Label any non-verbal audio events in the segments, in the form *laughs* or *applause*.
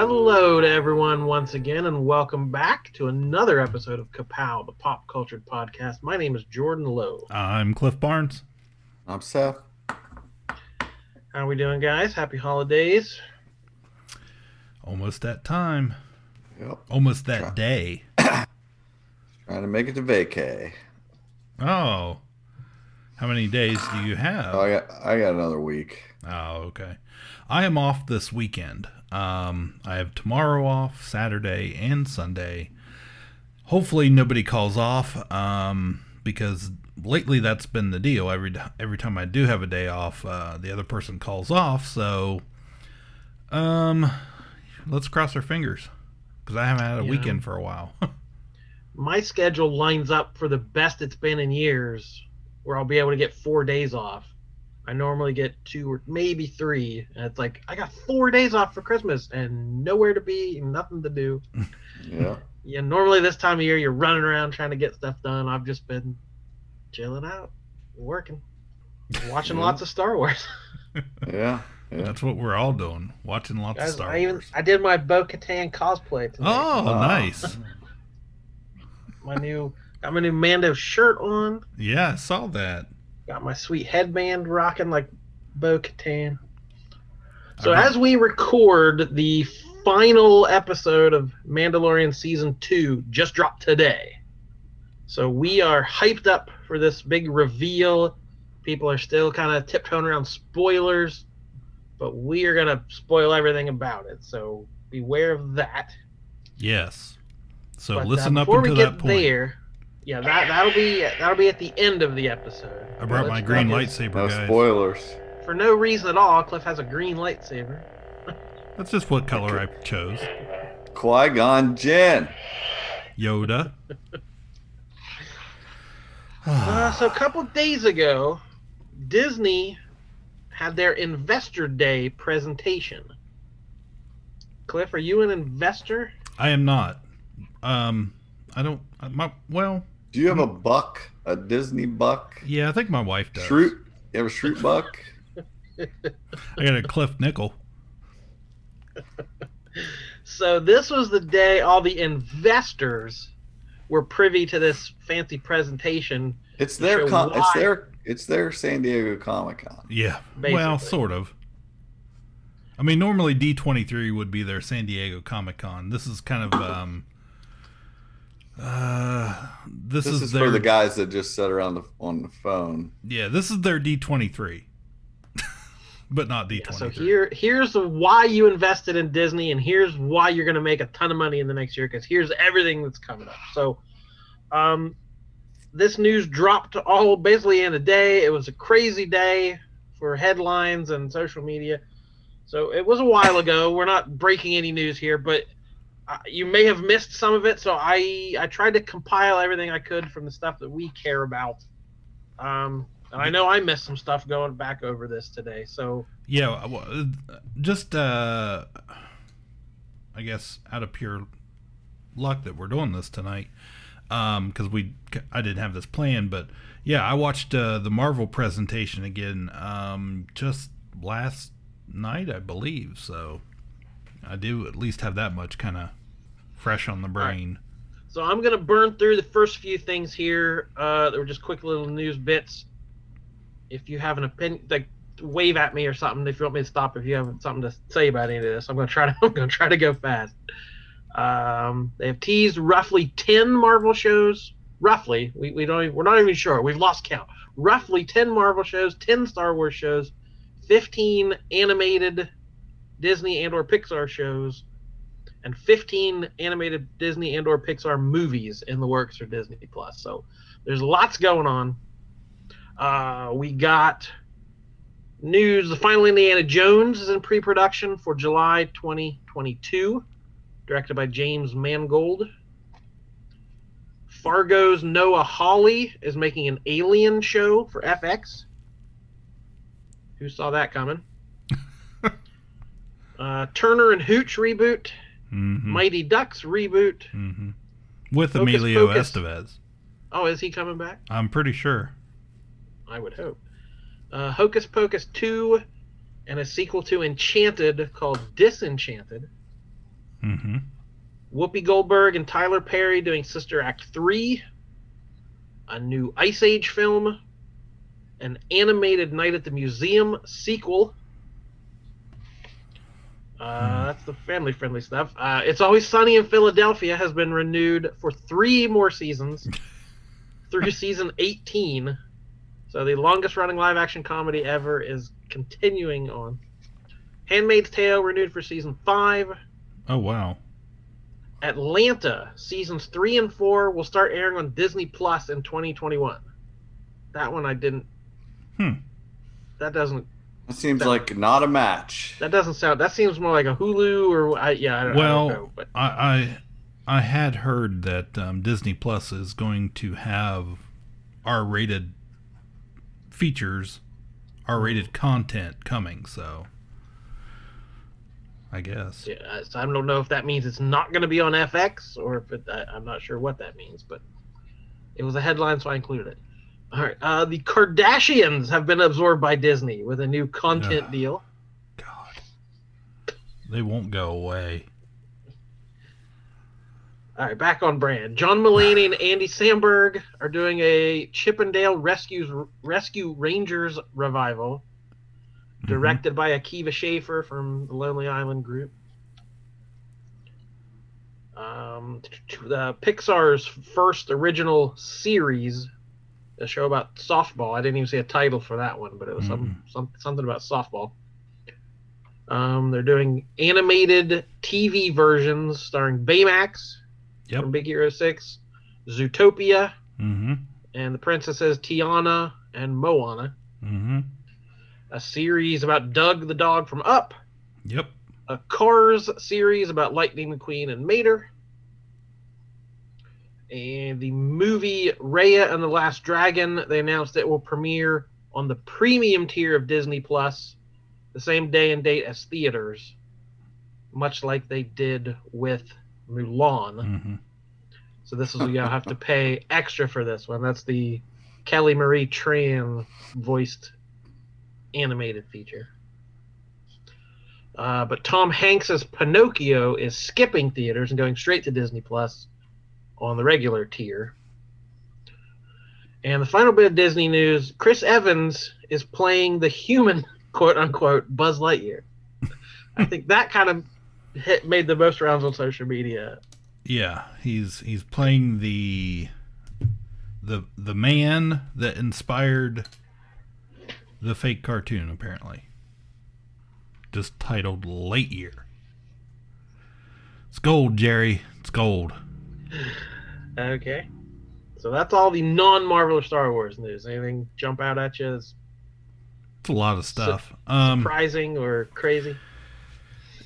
Hello to everyone once again, and welcome back to another episode of Kapow, the pop culture podcast. My name is Jordan Lowe. I'm Cliff Barnes. I'm Seth. How are we doing, guys? Happy holidays. Almost that time. Yep. Almost that Try- day. *coughs* Trying to make it to vacay. Oh. How many days do you have? Oh, I got I got another week. Oh, okay. I am off this weekend. Um, I have tomorrow off, Saturday and Sunday. Hopefully nobody calls off, um, because lately that's been the deal. Every every time I do have a day off, uh, the other person calls off. So, um, let's cross our fingers because I haven't had a Yeah. weekend for a while. *laughs* My schedule lines up for the best it's been in years, where I'll be able to get four days off. I normally get two or maybe three, and it's like I got four days off for Christmas and nowhere to be, and nothing to do. *laughs* Yeah. Yeah, normally this time of year you're running around trying to get stuff done. I've just been chilling out, working, watching Yeah. lots of Star Wars. *laughs* Yeah. Yeah. That's what we're all doing, watching lots of Guys, Star I even Wars. I did my Bo Katan cosplay today. Oh, Oh. nice. My new got my new Mando shirt on. Yeah, I saw that. Got my sweet headband rocking like Bo Katan. So as we record, the final episode of Mandalorian season two just dropped today. So we are hyped up for this big reveal. People are still kind of tiptoeing around spoilers, but we are gonna spoil everything about it. So beware of that. Yes. So But, uh, listen up before we until get that point. there, yeah, that that'll be that'll be at the end of the episode. I brought my green lightsaber, No guys. spoilers. For no reason at all, Cliff has a green lightsaber. *laughs* That's just what color I chose. Qui Gon Jinn. Yoda. *sighs* Uh, so a couple days ago, Disney had their Investor Day presentation. Cliff, are you an investor? I am not. Um, I don't. My well, Do you have a buck? A Disney buck? yeah, I think my wife does. Schrute? You have a Schrute buck? I got a Cliff Nickel. So this was the day all the investors were privy to this fancy presentation. It's their show con- it's their it's their San Diego Comic Con. Yeah. Well, sort of. I mean, normally D twenty three would be their San Diego Comic Con. This is kind of um. Uh, this, This, is, is their for the guys that just sit around the, on the phone. yeah. This is their D twenty three, *laughs* but not D Yeah, so here, here's why you invested in Disney, and here's why you're going to make a ton of money in the next year. Because here's everything that's coming up. So, um, this news dropped all basically in a day. It was a crazy day for headlines and social media. So it was a while ago. We're not breaking any news here, but you may have missed some of it. So I I tried to compile everything I could from the stuff that we care about. Um, and I know I missed some stuff going back over this today. So. Yeah, well, uh, just uh, I guess out of pure luck that we're doing this tonight, because we I didn't have this plan, but yeah, I watched uh, the Marvel presentation again um, just last night, I believe. So I do at least have that much kind of fresh on the brain. So I'm gonna burn through the first few things here. Uh, that were just quick little news bits. If you have an opinion, like wave at me or something. If you want me to stop, if you have something to say about any of this, I'm gonna try to. *laughs* I'm gonna try to go fast. Um, they have teased roughly ten Marvel shows. Roughly, we, we don't. Even, we're not even sure. We've lost count. Roughly ten Marvel shows, ten Star Wars shows, fifteen animated Disney and or Pixar shows, and 15 animated Disney and or Pixar movies in the works for Disney Plus. So there's lots going on. Uh, we got news: the final Indiana Jones is in pre-production for July 2022, directed by James Mangold. Fargo's Noah Hawley is making an Alien show for FX. Who saw that coming? *laughs* uh, Turner and Hooch reboot. Mhm. Mighty Ducks reboot. Mhm. With Focus, Emilio focus. Estevez. Oh, is he coming back? I'm pretty sure. I would hope. Uh, Hocus Pocus 2 and a sequel to Enchanted called Disenchanted. hmm Whoopi Goldberg and Tyler Perry doing Sister Act 3. A new Ice Age film. An animated Night at the Museum sequel. Uh, that's the family friendly stuff. Uh, it's Always Sunny in Philadelphia has been renewed for three more seasons *laughs* through season 18. So the longest running live action comedy ever is continuing on. Handmaid's Tale renewed for season 5. Oh wow. Atlanta seasons three and four will start airing on Disney Plus in 2021. That one I didn't. Hmm. That doesn't. That seems like not a match. That doesn't sound. That seems more like a Hulu or I, yeah. I don't, I Well, don't know, but I, I I had heard that um, Disney Plus is going to have R-rated features, R-rated content coming. So, I guess. yeah, so I don't know if that means it's not going to be on FX or if it. I, I'm not sure what that means, but it was a headline, so I included it. All right. Uh, the Kardashians have been absorbed by Disney with a new content deal. God, they won't go away. All right, back on brand. John Mulaney and Andy Samberg are doing a Chip 'n Dale Rescues Rescue Rangers revival, Mhm. directed by Akiva Schaffer from the Lonely Island Group. Um, the Pixar's first original series, a show about softball. I didn't even see a title for that one, but it was some, some something about softball. Um, they're doing animated TV versions starring Baymax Yep. from Big Hero 6, Zootopia, Mm-hmm. and the princesses Tiana and Moana. Mm-hmm. A series about Dug the dog from Up. Yep. A Cars series about Lightning McQueen and Mater. And the movie Raya and the Last Dragon, they announced it will premiere on the premium tier of Disney Plus the same day and date as theaters, much like they did with Mulan. Mm-hmm. So this is you'll have to pay extra for this one. That's the Kelly Marie Tran voiced animated feature. Uh, but Tom Hanks's Pinocchio is skipping theaters and going straight to Disney Plus on the regular tier. And the final bit of Disney news: Chris Evans is playing the human *laughs* quote unquote Buzz Lightyear. I think that kind of hit made the most rounds on social media. Yeah, he's he's playing the the the man that inspired the fake cartoon apparently. Just titled Lightyear. It's gold, Jerry. It's gold. Okay. So that's all the non-Marvel or Star Wars news. Anything jump out at you as It's a lot of stuff. Um surprising or crazy?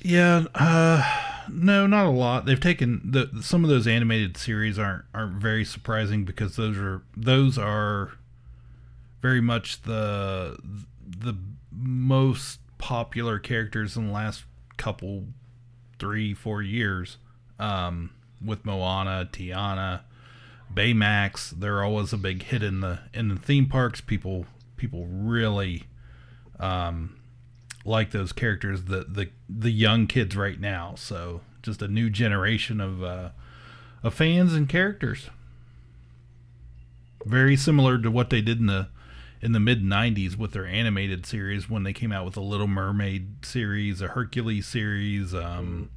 Yeah, uh, no, not a lot. They've taken the some of those animated series aren't aren't very surprising because those are those are very much the the most popular characters in the last couple three four years. Um, with Moana, Tiana, Baymax, they're always a big hit in the in the theme parks. People people really um, like those characters the the the young kids right now. So just a new generation of uh of fans and characters. Very similar to what they did in the in the mid 90s with their animated series when they came out with a little mermaid series a hercules series um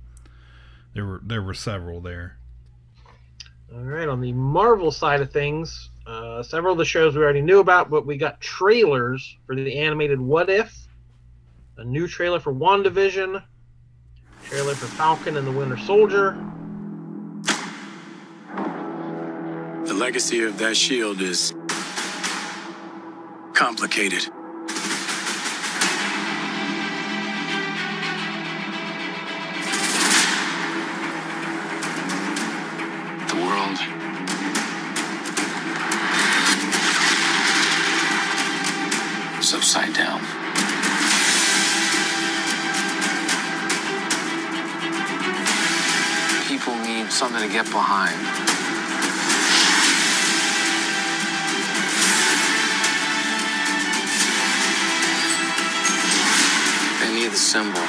there were there were several there All right. On the Marvel side of things, uh, several of the shows we already knew about, but we got trailers for the animated What If, a new trailer for WandaVision, trailer for Falcon and the Winter Soldier, The legacy of that shield is complicated. Behind. They need the symbol.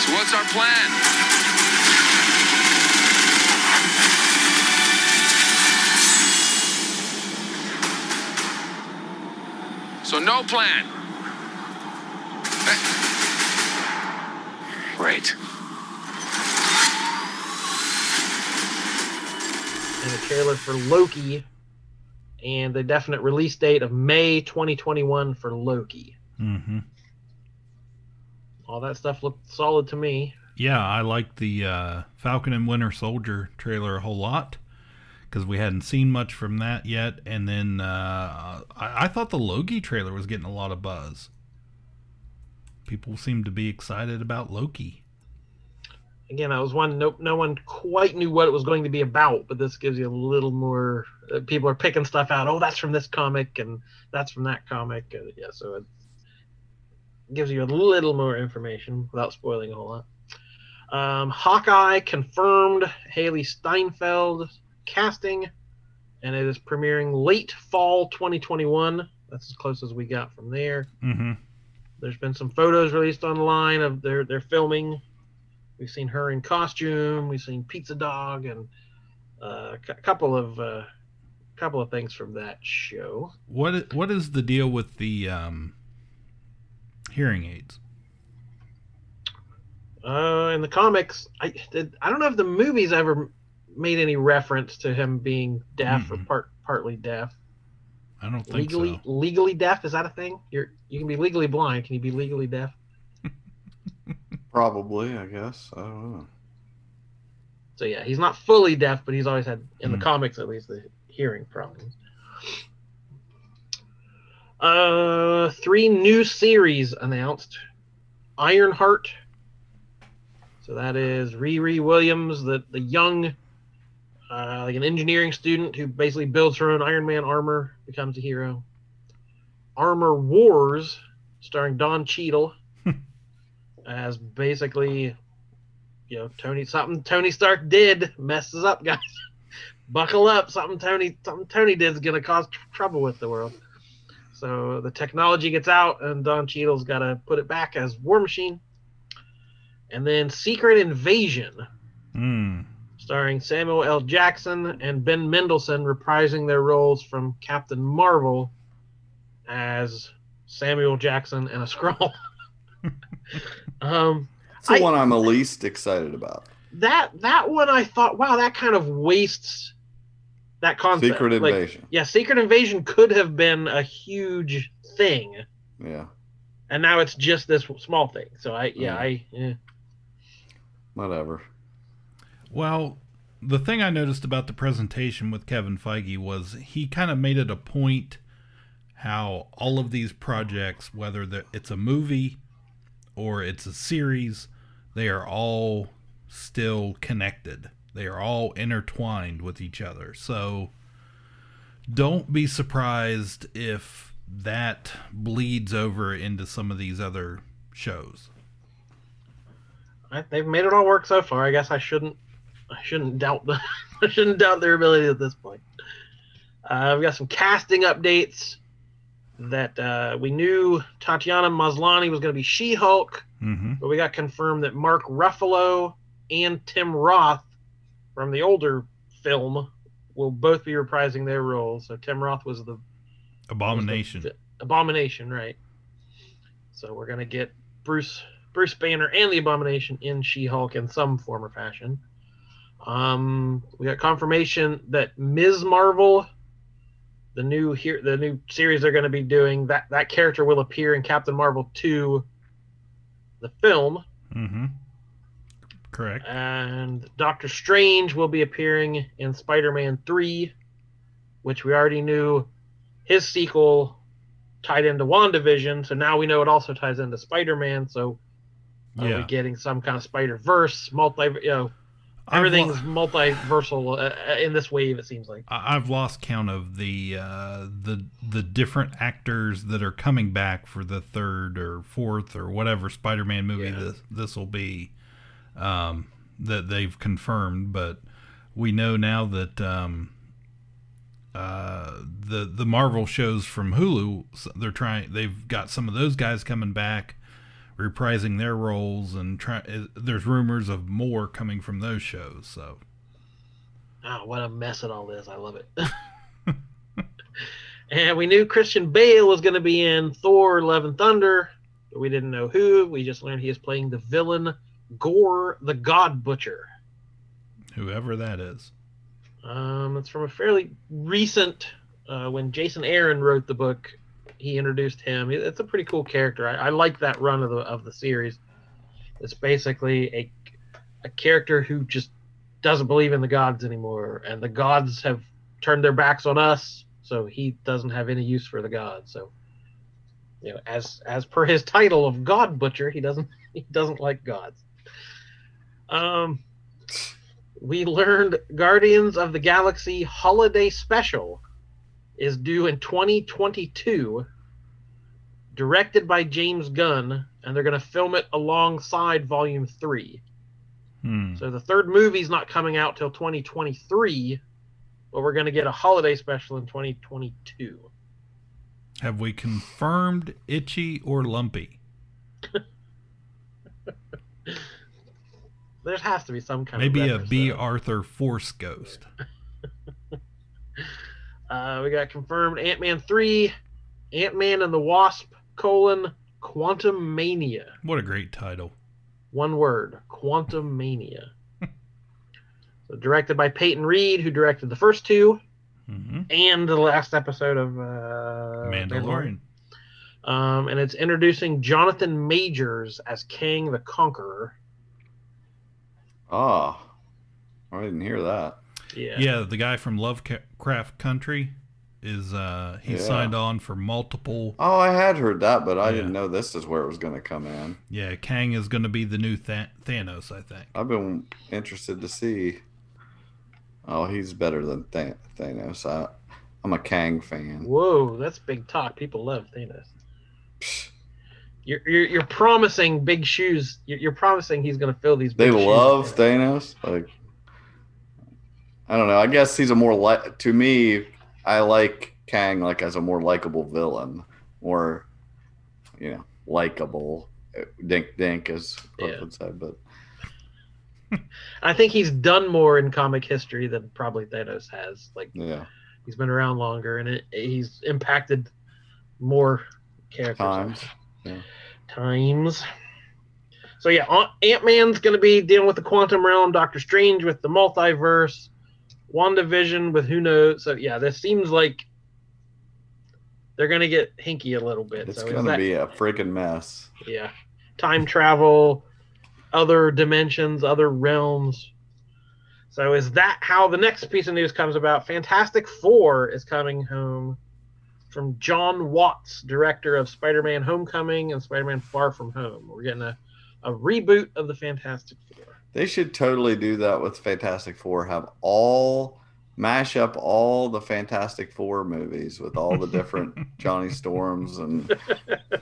So what's our plan? So no plan. Great. and a trailer for Loki, and the definite release date of May 2021 for Loki. Mm-hmm. All that stuff looked solid to me. Yeah, I like the uh, Falcon and Winter Soldier trailer a whole lot because we hadn't seen much from that yet. And then uh, I, I thought the Loki trailer was getting a lot of buzz. People seem to be excited about Loki. Again, that was one no no one quite knew what it was going to be about, but this gives you a little more. Uh, people are picking stuff out. Oh, that's from this comic, and that's from that comic. Uh, yeah, so it gives you a little more information without spoiling a whole lot. Um, Hawkeye confirmed Hailee Steinfeld casting, and it is premiering late fall 2021. That's as close as we got from there. Mm-hmm. There's been some photos released online of their their filming. We've seen her in costume. We've seen Pizza Dog and uh, a couple of uh, couple of things from that show. What what is the deal with the um, hearing aids? Uh, in the comics, I I don't know if the movies ever made any reference to him being deaf or Mm-mm. part partly deaf. I don't think Legally so. legally deaf is that a thing? You're you can be legally blind. Can you be legally deaf? Probably, I guess. I don't know. So yeah, he's not fully deaf, but he's always had in the Hmm. comics at least the hearing problems. Uh, three new series announced. Ironheart. So that is Riri Williams, the the young, uh, like an engineering student who basically builds her own Iron Man armor, becomes a hero. Armor Wars, starring Don Cheadle, as basically you know, Tony something Tony Stark did messes up, *laughs* guys. Buckle up, something Tony something Tony did is gonna cause tr- trouble with the world. So the technology gets out, and Don Cheadle's got to put it back as War Machine. And then Secret Invasion, Mm. starring Samuel L. Jackson and Ben Mendelsohn reprising their roles from Captain Marvel as Samuel Jackson and a Skrull. *laughs* *laughs* um, It's the I- one I'm the least excited about. that that one I thought, wow, that kind of wastes that concept. Secret Like, Invasion. yeah, Secret Invasion could have been a huge thing, Yeah, and now it's just this small thing. So I, yeah, Mm. I, eh. whatever. Well, the thing I noticed about the presentation with Kevin Feige was he kind of made it a point how all of these projects, whether the, it's a movie or it's a series, they are all still connected. They are all intertwined with each other. So don't be surprised if that bleeds over into some of these other shows. They've made it all work so far. I guess I shouldn't, I shouldn't doubt *laughs* I shouldn't doubt their ability at this point. Uh, we got some casting updates that uh, we knew Tatiana Maslany was going to be She-Hulk. Mm-hmm. but we got confirmed that Mark Ruffalo and Tim Roth from the older film will both be reprising their roles. So Tim Roth was the Abomination. was the- Abomination, right? So we're gonna get Bruce Bruce Banner and the Abomination in She-Hulk in some form or fashion. Um, we got confirmation that Ms. Marvel, the new here, the new series they're going to be doing, that that character will appear in Captain Marvel two, the film. Mm-hmm. Correct. and Doctor Strange will be appearing in Spider-Man 3, which we already knew his sequel tied into WandaVision, so now we know it also ties into Spider-Man, so are Yeah. we getting some kind of Spider-Verse, multi, you know, Everything's lo- multiversal uh, uh, in this wave. It seems like. I've lost count of the uh, the the different actors that are coming back for the third or fourth or whatever Spider-Man movie Yeah. this this will be um, that they've confirmed. But we know now that um, uh, the the Marvel shows from Hulu they're trying they've got some of those guys coming back reprising their roles and try uh, there's rumors of more coming from those shows so Oh, what a mess it all is. I love it. *laughs* and we knew Christian Bale was going to be in Thor Love and Thunder, but we didn't know who. We just learned he is playing the villain Gorr the God Butcher. whoever that is Um, it's from a fairly recent, uh, when Jason Aaron wrote the book, he introduced him. It's a pretty cool character. I, I like that run of the of the series. It's basically a a character who just doesn't believe in the gods anymore, and the gods have turned their backs on us, so he doesn't have any use for the gods. So, you know, as as per his title of God Butcher, he doesn't *laughs* he doesn't like gods. Um, we learned Guardians of the Galaxy Holiday Special is due in 2022, directed by James Gunn, and they're going to film it alongside Volume 3. hmm. So the third movie's not coming out till 2023, but we're going to get a holiday special in 2022. Have we confirmed itchy or lumpy? *laughs* There has to be some kind Maybe of a reference Bea Arthur Force Ghost. *laughs* Uh, we got confirmed Ant Man 3, Ant Man and the Wasp, colon, Quantumania. What a great title. One word, Quantumania. *laughs* so directed by Peyton Reed, who directed the first two hmm and the last episode of uh, Mandalorian. Um, and it's introducing Jonathan Majors as Kang the Conqueror. Ah, I didn't hear that. Yeah. Yeah, the guy from Lovecraft Country is uh he Yeah. signed on for multiple. Oh, I had heard that, but I Yeah. didn't know this is where it was going to come in. Yeah, Kang is going to be the new Tha- Thanos, I think. I've been interested to see. Oh, he's better than Th- Thanos. I, I'm a Kang fan. Whoa, that's big talk. People love Thanos. *sighs* You're, you're, you're promising big shoes. You're, you're promising he's going to fill these. They shoes. love Thanos. Like, I don't know. I guess he's a more like to me. I like Kang like as a more likable villain, or you know, likable. Uh, dink dink, as Cliff Yeah. would say. But *laughs* I think he's done more in comic history than probably Thanos has. Like yeah, he's been around longer and it, he's impacted more characters. times. times. So yeah, Ant Man's going to be dealing with the quantum realm. Doctor Strange with the multiverse. WandaVision with who knows. So yeah, this seems like they're going to get hinky a little bit. It's so gonna that- be a freaking mess. yeah, time travel, other dimensions, other realms. So is that how the next piece of news comes about? Fantastic Four is coming home from Jon Watts, director of Spider-Man: Homecoming and Spider-Man: Far From Home. We're getting a, a reboot of the Fantastic Four. They should totally do that with Fantastic Four. Have all mash up all the Fantastic Four movies with all the different *laughs* Johnny Storms and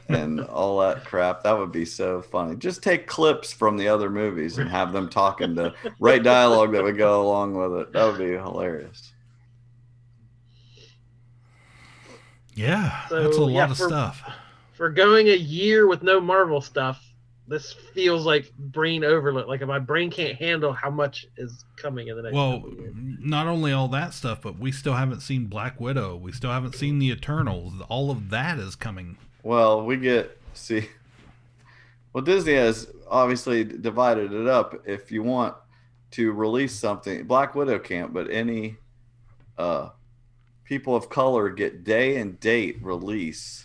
and all that crap. That would be so funny. Just take clips from the other movies and have them talking to write dialogue that would go along with it. That would be hilarious. Yeah, So, that's a yeah, lot of for- stuff. For going a year with no Marvel stuff, this feels like brain overload. Like my brain can't handle how much is coming in the next. Well, years. not only all that stuff, but we still haven't seen Black Widow. We still haven't seen the Eternals. All of that is coming. Well, we get see. Well, Disney has obviously divided it up. If you want to release something, Black Widow can't, but any uh, people of color get day and date release.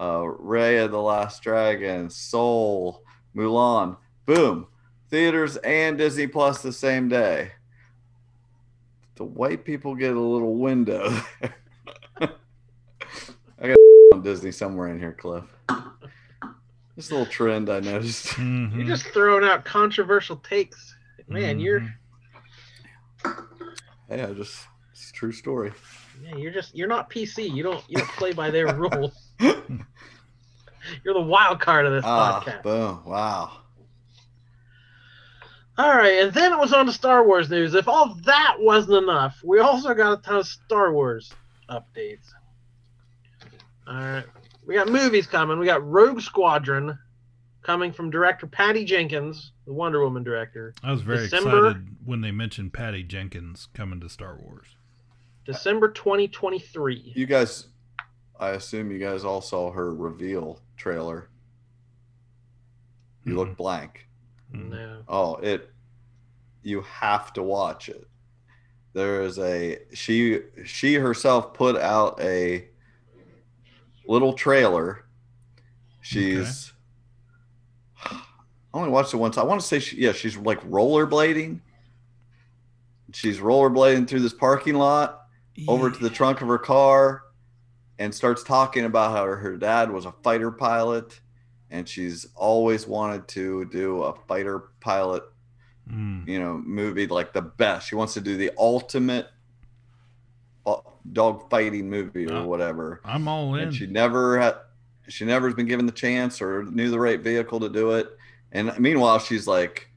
Uh, Ray of the Last Dragon, Soul, Mulan, boom, theaters and Disney Plus the same day. The white people get a little window. *laughs* I got *laughs* on Disney somewhere in here, Cliff. This little trend I noticed. *laughs* Mhm. You're just throwing out controversial takes. Man, you're Mhm. Hey, I just it's a true story. Yeah, you're just you're not PC. You don't you don't play by their rules. *laughs* You're the wild card of this Ah, podcast. boom! Wow. All right, and then it was on to Star Wars news. If all that wasn't enough, we also got a ton of Star Wars updates. All right, we got movies coming. We got Rogue Squadron coming from director Patty Jenkins, the Wonder Woman director, I was very December- excited when they mentioned Patty Jenkins coming to Star Wars. December 2023. You guys, I assume you guys all saw her reveal trailer. You look blank. Mm. No. Oh, it. You have to watch it. There is a she she herself put out a little trailer. She's. I only watched it once. I want to say she yeah she's like rollerblading. She's rollerblading through this parking lot over to the trunk of her car and starts talking about how her dad was a fighter pilot and she's always wanted to do a fighter pilot Mm. you know movie like the best she wants to do the ultimate uh, dog fighting movie or whatever I'm all in. and she never had she never has been given the chance or knew the right vehicle to do it and meanwhile she's like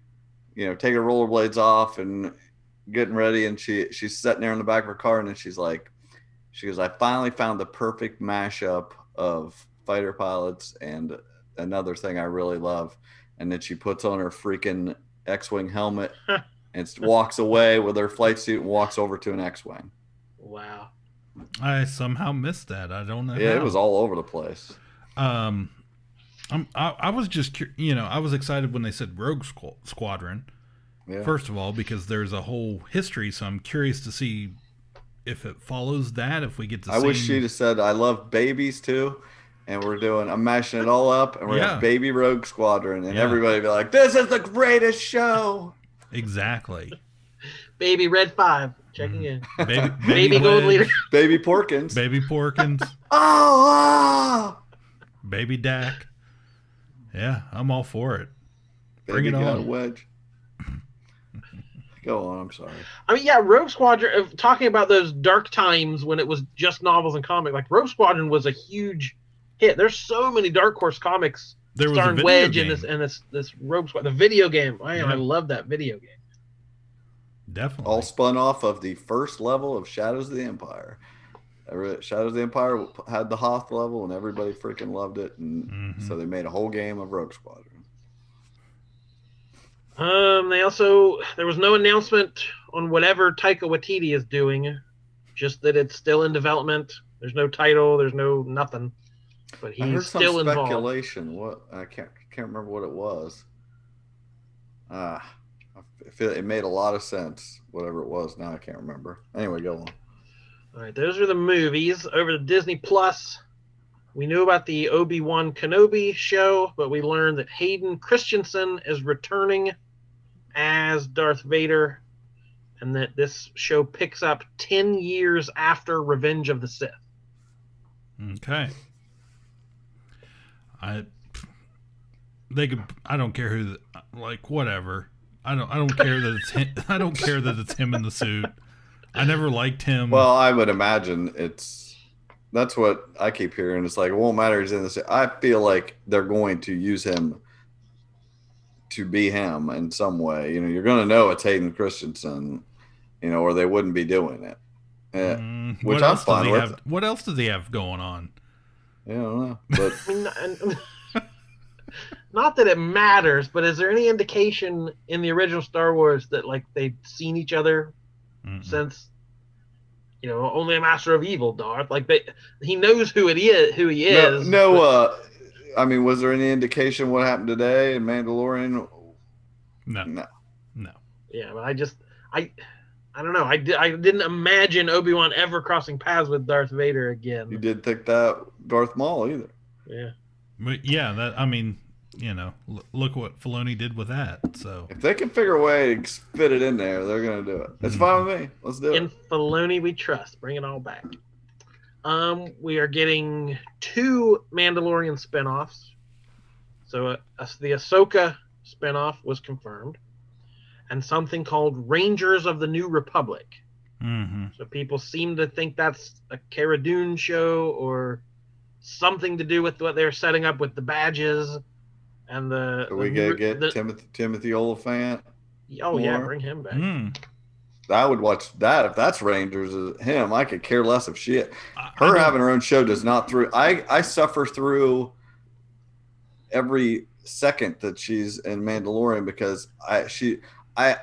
you know taking rollerblades off and getting ready and she she's sitting there in the back of her car and then she's like she goes i finally found the perfect mashup of fighter pilots and another thing i really love and then she puts on her freaking x-wing helmet *laughs* and walks away with her flight suit and walks over to an x-wing Wow. I somehow missed that. I don't know. yeah it was all over the place Um, I'm, I, I was just, cur- you know, I was excited when they said Rogue Squ- Squadron. yeah First of all, because there's a whole history, so I'm curious to see if it follows that. If we get to, I wish she'd have said, "I love babies too," and we're doing. I'm mashing it all up, and we're Yeah. gonna Baby Rogue Squadron, and Yeah. everybody be like, "This is the greatest show." exactly. Baby Red 5 checking mm-hmm. in. Baby, Baby *laughs* Gold Leader. Baby Porkins. Baby Porkins, *laughs* Oh, oh! Baby Dak. Yeah, I'm all for it. Bring it on. wedge. Go on. I'm sorry. I mean, yeah, Rogue Squadron. Of talking about those dark times when it was just novels and comic, like Rogue Squadron was a huge hit. There's so many Dark Horse comics There was a starring video Wedge game. and this and this this Rogue Squadron. The video game. I, Yeah. I love that video game. Definitely. All spun off of the first level of Shadows of the Empire. Shadows of the Empire had the Hoth level, and everybody freaking loved it, and Mhm. so they made a whole game of Rogue Squadron. Um, they also there was no announcement on whatever Taika Waititi is doing, just that it's still in development. There's no title. There's no nothing, but I heard he's some still involved. speculation. What I can't can't remember what it was. Ah, I feel it made a lot of sense. Whatever it was, now I can't remember. Anyway, go on. All right, those are the movies over to Disney Plus. We knew about the Obi Wan Kenobi show, but we learned that Hayden Christensen is returning as Darth Vader, and that this show picks up ten years after Revenge of the Sith. Okay. I they could I don't care who the, like whatever. I don't I don't care that it's him, *laughs* I don't care that it's him in the suit. I never liked him. Well, I would imagine it's that's what I keep hearing. It's like it won't matter. He's in the suit. I feel like they're going to use him to be him in some way. You know, you're going to know it's Hayden Christensen. You know, or they wouldn't be doing it. Yeah, Mm, which I'm fine with. have? What else does he have going on? yeah, I don't know, but *laughs* I mean, and- *laughs* not that it matters, but is there any indication in the original Star Wars that like they've seen each other Mm-mm. since you know only a master of evil darth like they he knows who it is who he no, is no but- uh, I mean, was there any indication what happened today in Mandalorian? No, No. no. yeah but i just i i don't know i, di- I didn't imagine obi-wan ever crossing paths with darth vader again. You again did think that Darth Maul either. yeah But yeah, that I mean, you know, l- look what Filoni did with that. So If they can figure a way to fit it in there, they're gonna do it. It's mm-hmm. fine with me. Let's do it. in Filoni we trust bring it all back um we are getting two mandalorian spin-offs so uh, as- the ahsoka spin-off was confirmed and something called rangers of the new republic Mm-hmm. So people seem to think that's a Cara Dune show or something to do with what they're setting up with the badges and the. So we the- gotta get the- Timothy Timothy Olyphant. Oh yeah, bring him back. Mm. I would watch that if that's Rangers. Is him, I could care less of shit. Her having her own show does not through. I I suffer through every second that she's in Mandalorian because I she I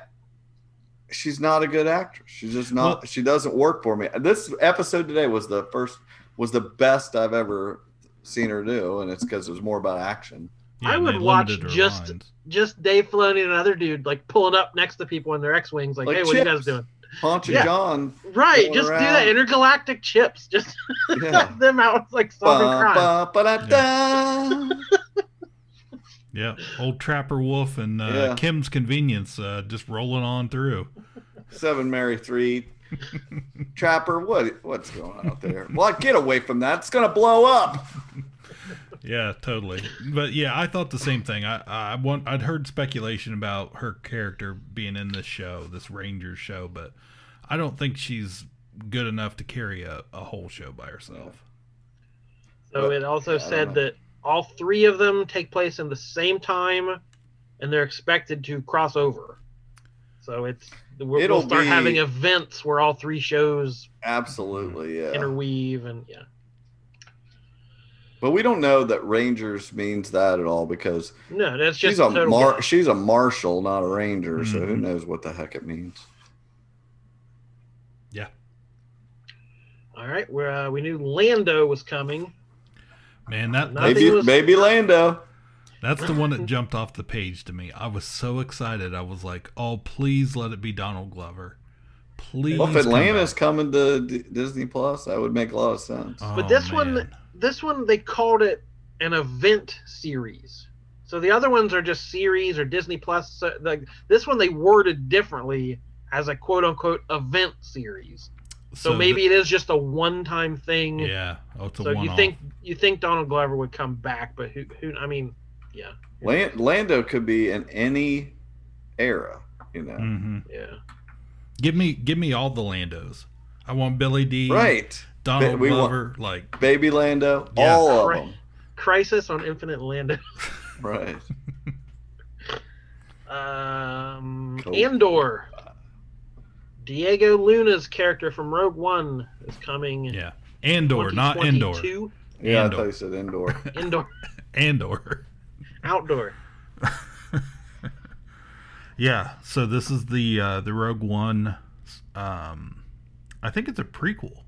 she's not a good actress. She's just not. Well- she doesn't work for me. This episode today was the first was the best I've ever seen her do, and it's because it was more about action. Yeah, I would watch just- lines. Just Dave Filoni and another dude like pulling up next to people in their X-wings, like, Like "Hey, what are you guys doing?" Ponch and Yeah. John, Right, Going just do that intergalactic chips. Just *laughs* yeah. them out like solving. Ba, ba. *laughs* Yeah, old Trapper Wolf and uh, Yeah. Kim's Convenience uh, just rolling on through. Seven Mary three. *laughs* Trapper, what what's going on out there? Well, get away from that. It's gonna blow up. Yeah, totally. But yeah, I thought the same thing. I I want I'd heard speculation about her character being in this show, this Rangers show, but I don't think she's good enough to carry a, a whole show by herself. So it also said that all three of them take place in the same time, and they're expected to cross over. So it's we'll, It'll we'll start be- having events where all three shows Absolutely, yeah. interweave, and yeah, But we don't know that Rangers means that at all because no, that's just she's a total mar- guess. she's a marshal, not a ranger. So who Mhm. knows what the heck it means? Yeah. All right, where uh, we knew Lando was coming. Man, that Nothing Baby, was- baby Lando. that's the one that *laughs* jumped off the page to me. I was so excited. I was like, "Oh, please let it be Donald Glover." Please. Well, if come Atlanta's back. coming to D- Disney Plus, that would make a lot of sense. But Oh, this one- man. This one they called it an event series. So the other ones are just series or Disney Plus. So the, this one they worded differently as a quote unquote event series. So, the- maybe it is just a one time thing. yeah. Oh, it's a So you one-off. think you think Donald Glover would come back, but who who I mean, yeah. Lan- Lando could be in any era, you know. hmm Yeah. Give me, give me all the Landos. I want Billy Dee Right. Donald We want- Glover. like, Baby Lando, Yeah. all of Right. them. Crisis on Infinite Lando. *laughs* Right. *laughs* um Cool. Andor. Diego Luna's character from Rogue One is coming yeah, Andor, not Indoor. Yeah, Andor. I thought you said indoor. *laughs* Indoor. Andor. Outdoor. Yeah. So this is the uh, the Rogue One. Um, I think it's a prequel.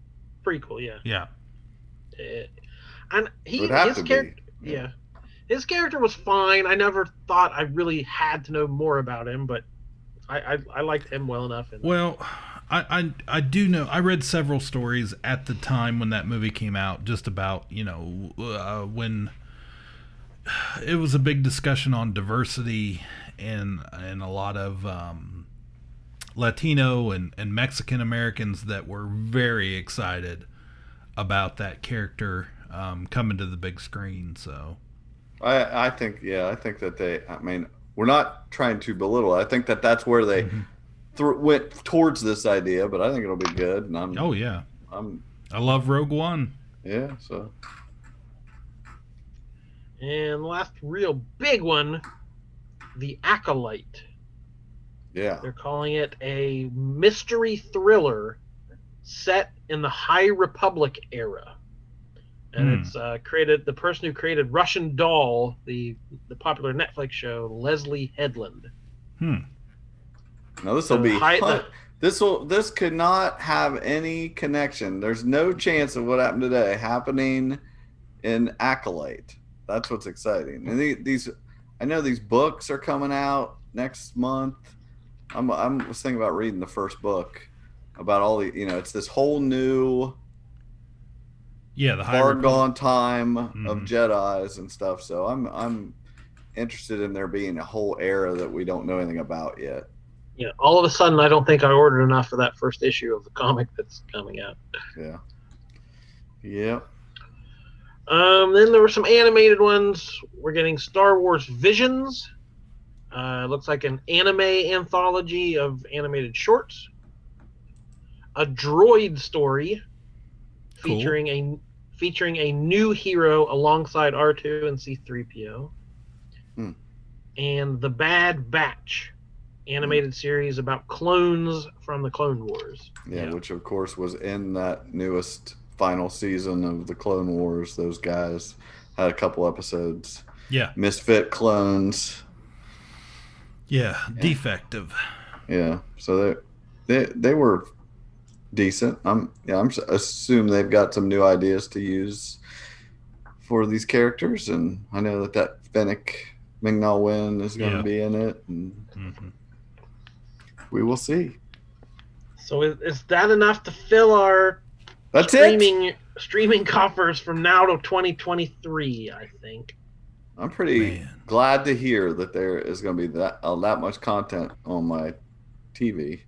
Pretty cool, yeah. Yeah. Uh, and he Would have his character yeah. His character was fine. I never thought I really had to know more about him, but I I, I liked him well enough. And Well, I, I I do know. I read several stories at the time when that movie came out, just about you know uh, when *sighs* it was a big discussion on diversity and and a lot of um, Latino and and Mexican Americans that were very excited about that character um, coming to the big screen. So I I think yeah, I think that they. I mean, we're not trying to belittle. I think that that's where they Mm-hmm. thr- went towards this idea, but I think it'll be good. And I'm oh yeah, I'm I love Rogue One. yeah. So and last real big one, The Acolyte. Yeah, They're calling it a mystery thriller set in the High Republic era. And Hmm. it's uh, created the person who created Russian Doll, the the popular Netflix show, Leslie Headland. Hmm. now this will So be hi- hun- this will this could not have any connection. There's no chance of what happened today happening in Acolyte. That's what's exciting. And the- these, I know these books are coming out next month. I'm I'm was thinking about reading the first book about all the you know it's this whole new Yeah, the High far Republic. gone time of Mhm. Jedi's and stuff. So I'm I'm interested in there being a whole era that we don't know anything about yet. Yeah, all of a sudden, I don't think I ordered enough for that first issue of the comic that's coming out. Yeah. Yeah. Um, then there were some animated ones. We're getting Star Wars Visions. Uh, looks like an anime anthology of animated shorts. a droid story Cool. featuring a featuring a new hero alongside R2 and C3PO. Hmm. And The Bad Batch animated series about clones from the Clone Wars. Yeah, Yeah. which of course was in that newest final season of the Clone Wars. Those guys had a couple episodes. Yeah, Misfit clones. Yeah, defective. Yeah, so they they they were decent. I'm yeah, I'm assume they've got some new ideas to use for these characters, and I know that that Fennec Ming-Na Wen is going to Yeah. be in it, and hmm we will see. So is, is that enough to fill our That's it. streaming streaming coffers from now to 2023? I think. I'm pretty Man. glad to hear that there is going to be that uh, that much content on my TV.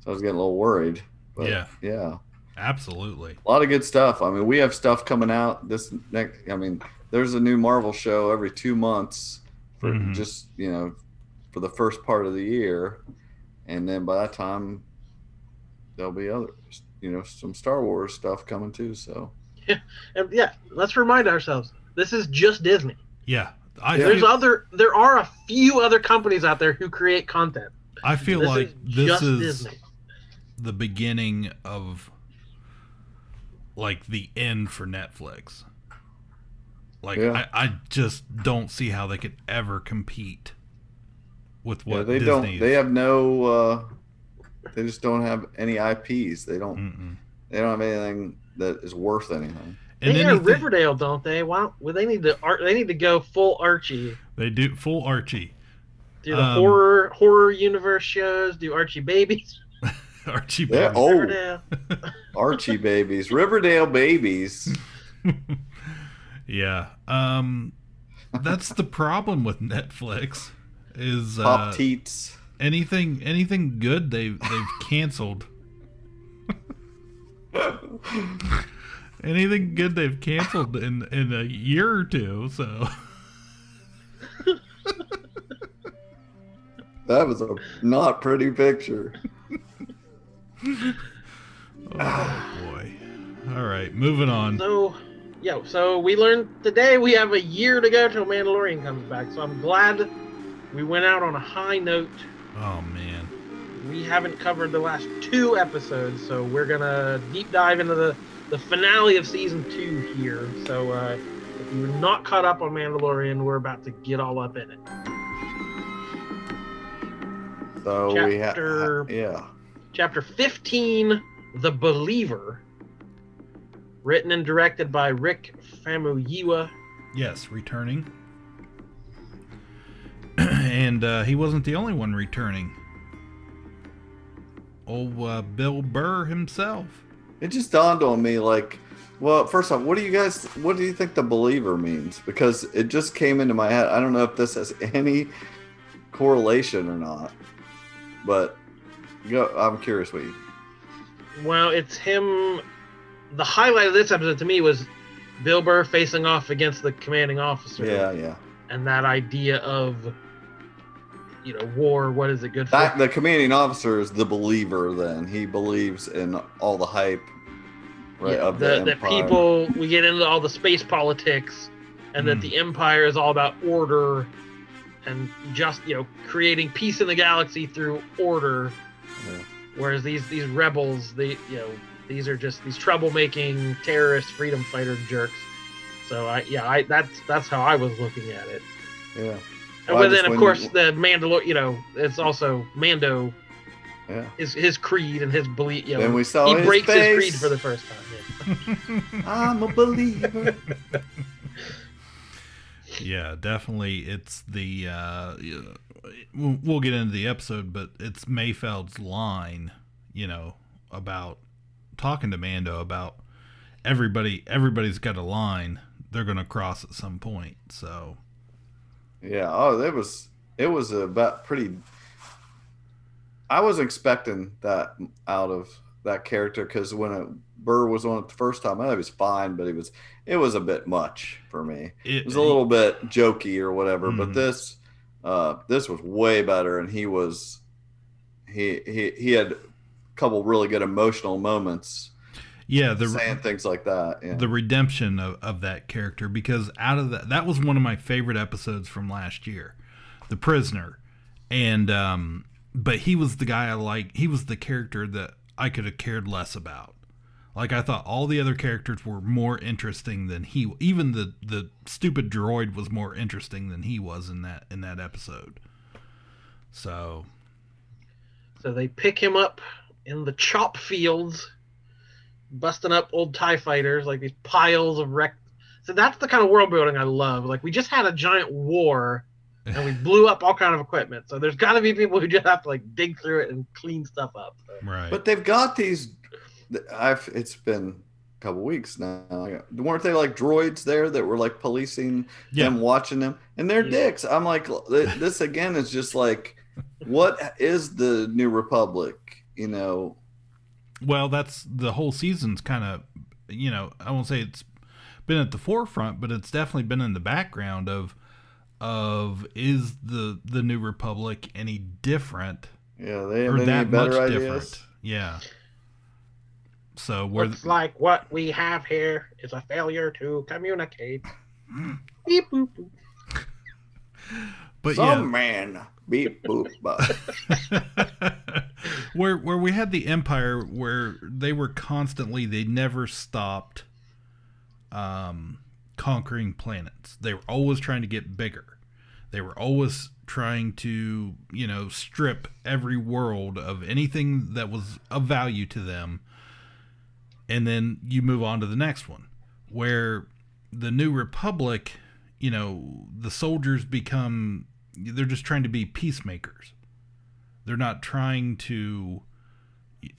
So I was getting a little worried. But Yeah. yeah, Absolutely. a lot of good stuff. I mean, we have stuff coming out this next. I mean, there's a new Marvel show every two months for Mhm. just you know for the first part of the year, and then by that time there'll be other you know some Star Wars stuff coming too. So And yeah, let's remind ourselves this is just Disney. Yeah, I There's feel, other there are a few other companies out there who create content. I feel this like is this just is Disney. the beginning of like the end for Netflix. Like Yeah. I, I just don't see how they could ever compete with what yeah, they Disney don't. is. They have no. uh They just don't have any IPs. They don't. Mm-mm. They don't have anything that is worth anything. And they are anything- Riverdale, don't they? Wow, well, they need to ar- they need to go full Archie. They do full Archie. Do the Um, horror horror universe shows. Do Archie babies. *laughs* *laughs* Archie Yeah. Oh, Riverdale. *laughs* Archie babies, Riverdale babies. yeah. Um that's the problem with Netflix is uh, Pop teats. anything anything good they they've canceled. Anything good they've canceled in in a year or two, so That was a not pretty picture. *laughs* oh boy. All right, moving on. So, yeah. So we learned today we have a year to go till Mandalorian comes back. So I'm glad we went out on a high note. Oh man. We haven't covered the last two episodes, so we're gonna deep dive into the the finale of season two here. So uh, if you're not caught up on Mandalorian, we're about to get all up in it. So we have, Chapter- yeah. Chapter 15, The Believer, written and directed by Rick Famuyiwa. Yes, returning. *clears throat* and uh, he wasn't the only one returning. Oh, uh, Bill Burr himself. It just dawned on me, like, well, first off, what do you guys, what do you think the believer means? Because it just came into my head. I don't know if this has *laughs* any correlation or not, but go. I'm curious what you. Well, it's him. The highlight of this episode to me was Bill Burr facing off against the commanding officer. Yeah, yeah. And that idea of, you know, war. What is it good for? That, the commanding officer is the believer. Then he believes in all the hype, right? Yeah, of the, the, the people we get into all the space politics and that Hmm. the empire is all about order and just you know creating peace in the galaxy through order Yeah. whereas these these rebels they you know these are just these troublemaking terrorist freedom fighter jerks so i yeah i that's that's how i was looking at it Yeah, Well, I then of course you- the mandalor you know it's also mando yeah. his his creed and his belief you know Then we saw he his breaks his creed for the first time yeah. *laughs* *laughs* I'm a believer. Yeah, definitely. It's the. Uh, we'll we'll get into the episode, but it's Mayfeld's line, you know, about talking to Mando about everybody. Everybody's got a line they're going to cross at some point. So Yeah. Oh, it was it was about pretty. I was expecting that out of that character because when it, Burr was on it the first time, I thought it was fine, but it was it was a bit much for me. It was a little bit jokey or whatever, but Mhm. this uh, this was way better, and he was he he he had a couple really good emotional moments Yeah, the saying things like that. Yeah. the redemption of, of that character because out of that that was one of my favorite episodes from last year the prisoner and um but he was the guy i like he was the character that i could have cared less about like i thought all the other characters were more interesting than he even the the stupid droid was more interesting than he was in that in that episode so So they pick him up in the chop fields, busting up old TIE fighters, like these piles of wreck. So that's the kind of world building I love. Like we just had a giant war and we *laughs* blew up all kind of equipment. So there's got to be people who just have to like dig through it and clean stuff up. Right But they've got these. I've. It's been a couple weeks now. Weren't they like droids there that were like policing Yeah. them, watching them, and they're Yeah. dicks. I'm like, this again is just like, what is the New Republic? You know, Well, that's the whole season's kind of, you know, I won't say it's been at the forefront, but it's definitely been in the background of of is the the new republic any different yeah, they or any that much ideas. different? Yeah. So where Looks like what we have here is a failure to communicate. *laughs* Beep boop boop. but Some yeah, man beep boop. *laughs* *laughs* where where we had the empire where they were constantly they never stopped um conquering planets. They were always trying to get bigger. They were always trying to you know strip every world of anything that was of value to them. And then you move on to the next one where the new republic you know the soldiers become they're just trying to be peacemakers they're not trying to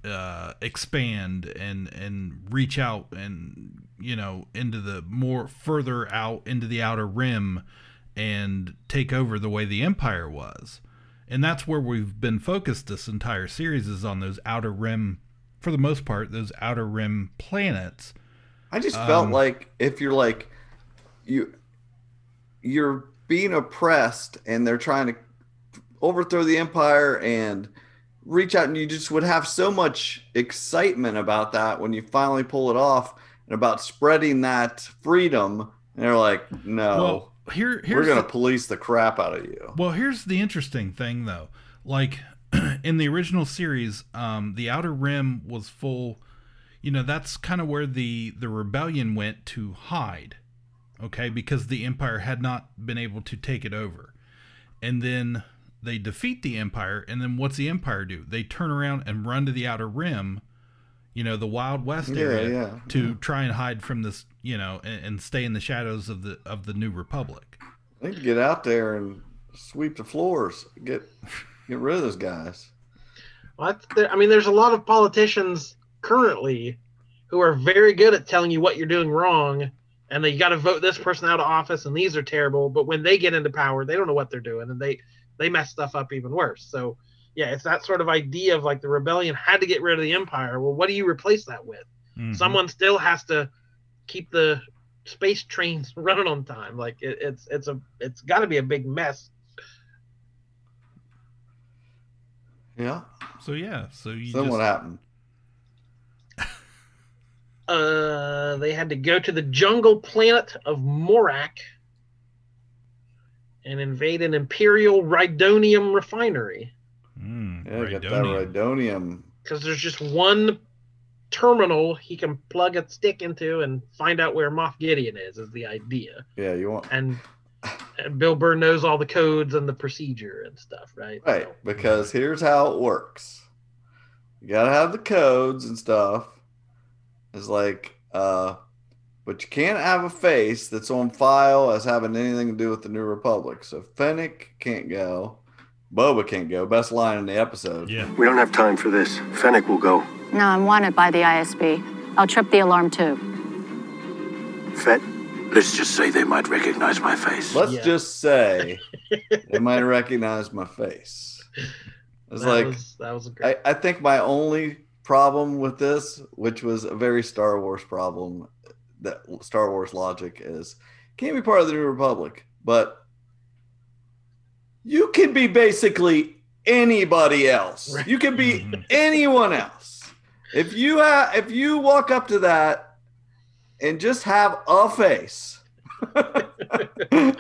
uh, expand and and reach out and you know into the more further out into the outer rim and take over the way the empire was. And that's where we've been focused this entire series is on those outer rim for the most part those outer rim planets. I just felt Um, like if you're like you you're being oppressed and they're trying to overthrow the empire and reach out and you just would have so much excitement about that when you finally pull it off and about spreading that freedom and they're like no well here here's we're going to the- police the crap out of you Well, here's the interesting thing, though. Like *clears throat* in the original series, um, the Outer Rim was full. You know, that's kind of where the the rebellion went to hide. Okay, because the Empire had not been able to take it over, and then they defeat the Empire, and then what's the Empire do? They turn around and run to the Outer Rim. You know, the Wild West Yeah, area yeah, to yeah. try and hide from this. You know, and, and stay in the shadows of the of the New Republic. they need to get out there and sweep the floors get get rid of those guys Well, there, I mean, there's a lot of politicians currently who are very good at telling you what you're doing wrong, and they got to vote this person out of office, and these are terrible. But when they get into power, they don't know what they're doing, and they they mess stuff up even worse. So, yeah, it's that sort of idea of like the rebellion had to get rid of the empire. Well, what do you replace that with? Mhm. Someone still has to keep the space trains *laughs* running on time. Like it, it's it's a it's got to be a big mess. yeah So yeah, so you then just, what happened Uh, they had to go to the jungle planet of Morak and invade an Imperial Rhydonium refinery Mm, yeah get that Rhydonium. rhydonium because there's just one terminal he can plug a stick into and find out where Moff Gideon is. Is the idea, yeah you want and, and Bill Burr knows all the codes and the procedure and stuff, right? Right, So- because here's how it works. You gotta have the codes and stuff. It's like, uh, but you can't have a face that's on file as having anything to do with the New Republic. So Fennec can't go, Boba can't go. Best line in the episode. Yeah. We don't have time for this. Fennec will go. No, I'm wanted by the ISB. I'll trip the alarm too. Fett, Let's just say they might recognize my face. Let's Yeah. just say *laughs* they might recognize my face. It's like was, that was a great. I, I think my only problem with this, which was a very Star Wars problem, that Star Wars logic is can't be part of the New Republic, but you can be basically anybody else. Right. You can be *laughs* Mhm. anyone else. If you ha- if you walk up to that and just have a face, *laughs*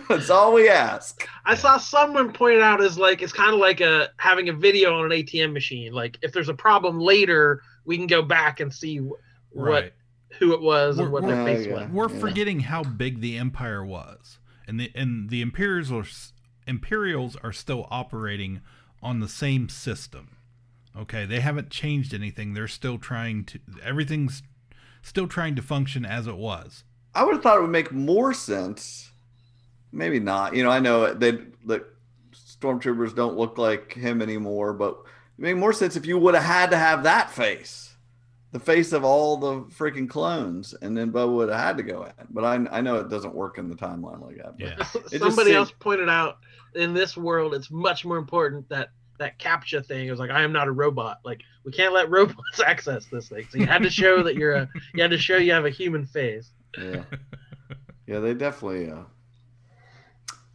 that's all we ask. I saw someone point out as like it's kind of like a having a video on an ATM machine. Like if there's a problem later, we can go back and see wh- what Right. Who it was and We're- what their we're- face Yeah, was. We're Yeah. forgetting how big the empire was, and the and the Imperials are Imperials are still operating on the same system. Okay, they haven't changed anything. They're still trying to. Everything's still trying to function as it was. I would have thought it would make more sense. Maybe not. You know, I know they the stormtroopers don't look like him anymore, but it made more sense if you would have had to have that face, the face of all the freaking clones, and then Boba would have had to go in. But I I know it doesn't work in the timeline like that. But Yeah. *laughs* Somebody seemed- else pointed out in this world, it's much more important that that captcha thing is like I am not a robot. Like we can't let *laughs* robots access this thing. So you had to show that you're a you had to show you have a human face. yeah, yeah, they definitely. Uh,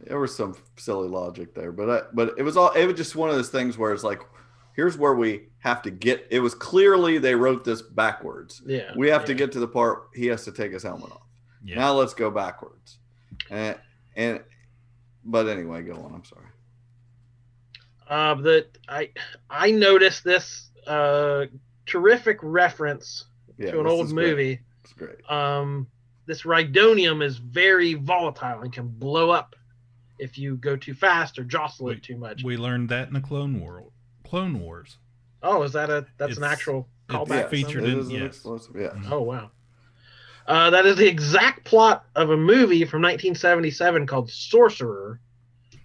there was some silly logic there, but I, but it was all it was just one of those things where it's like, here's where we have to get. It was clearly they wrote this backwards. Yeah. We have to get to the part he has to take his helmet off. Yeah. Now let's go backwards. And and but anyway, go on. I'm sorry. Uh, that I I noticed this uh terrific reference Yeah, to an this old is great. movie. It's great. Um, this rhydonium is very volatile and can blow up if you go too fast or jostle Wait, it too much. We learned that in the Clone World, Clone Wars. Oh, is that a that's an actual it's callback? Yeah, featured in- yes. Yeah. Oh wow. Uh, that is the exact plot of a movie from 1977 called Sorcerer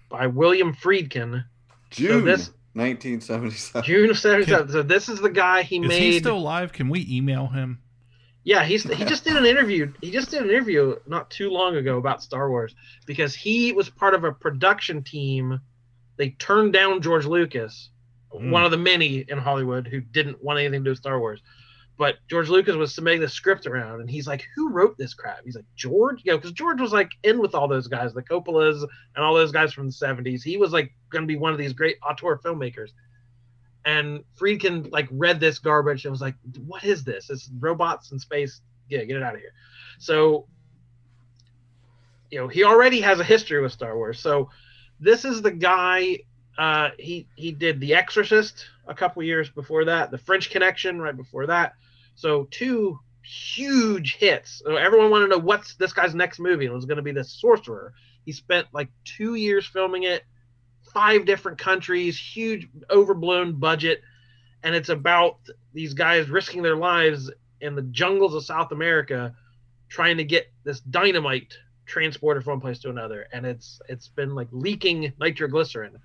by William Friedkin. June this- 1977. June of 77. So this is the guy he Is made. he still alive? Can we email him? Yeah, he's he just did an interview. He just did an interview not too long ago about Star Wars because he was part of a production team. They turned down George Lucas, Mm. one of the many in Hollywood who didn't want anything to do with Star Wars. But George Lucas was submitting the script around, and he's like, "Who wrote this crap?" He's like, "George," you know, because George was like in with all those guys, the Coppolas and all those guys from the '70s. He was like going to be one of these great auteur filmmakers. And Friedkin like read this garbage and was like, "What is this? It's robots in space. Yeah, get it out of here." So, you know, he already has a history with Star Wars. So, this is the guy. Uh, he he did The Exorcist a couple years before that, The French Connection right before that. So two huge hits. So everyone wanted to know what's this guy's next movie. It was going to be The Sorcerer. He spent like two years filming it, five different countries, huge overblown budget, and it's about these guys risking their lives in the jungles of South America, trying to get this dynamite transported from one place to another, and it's it's been like leaking nitroglycerin.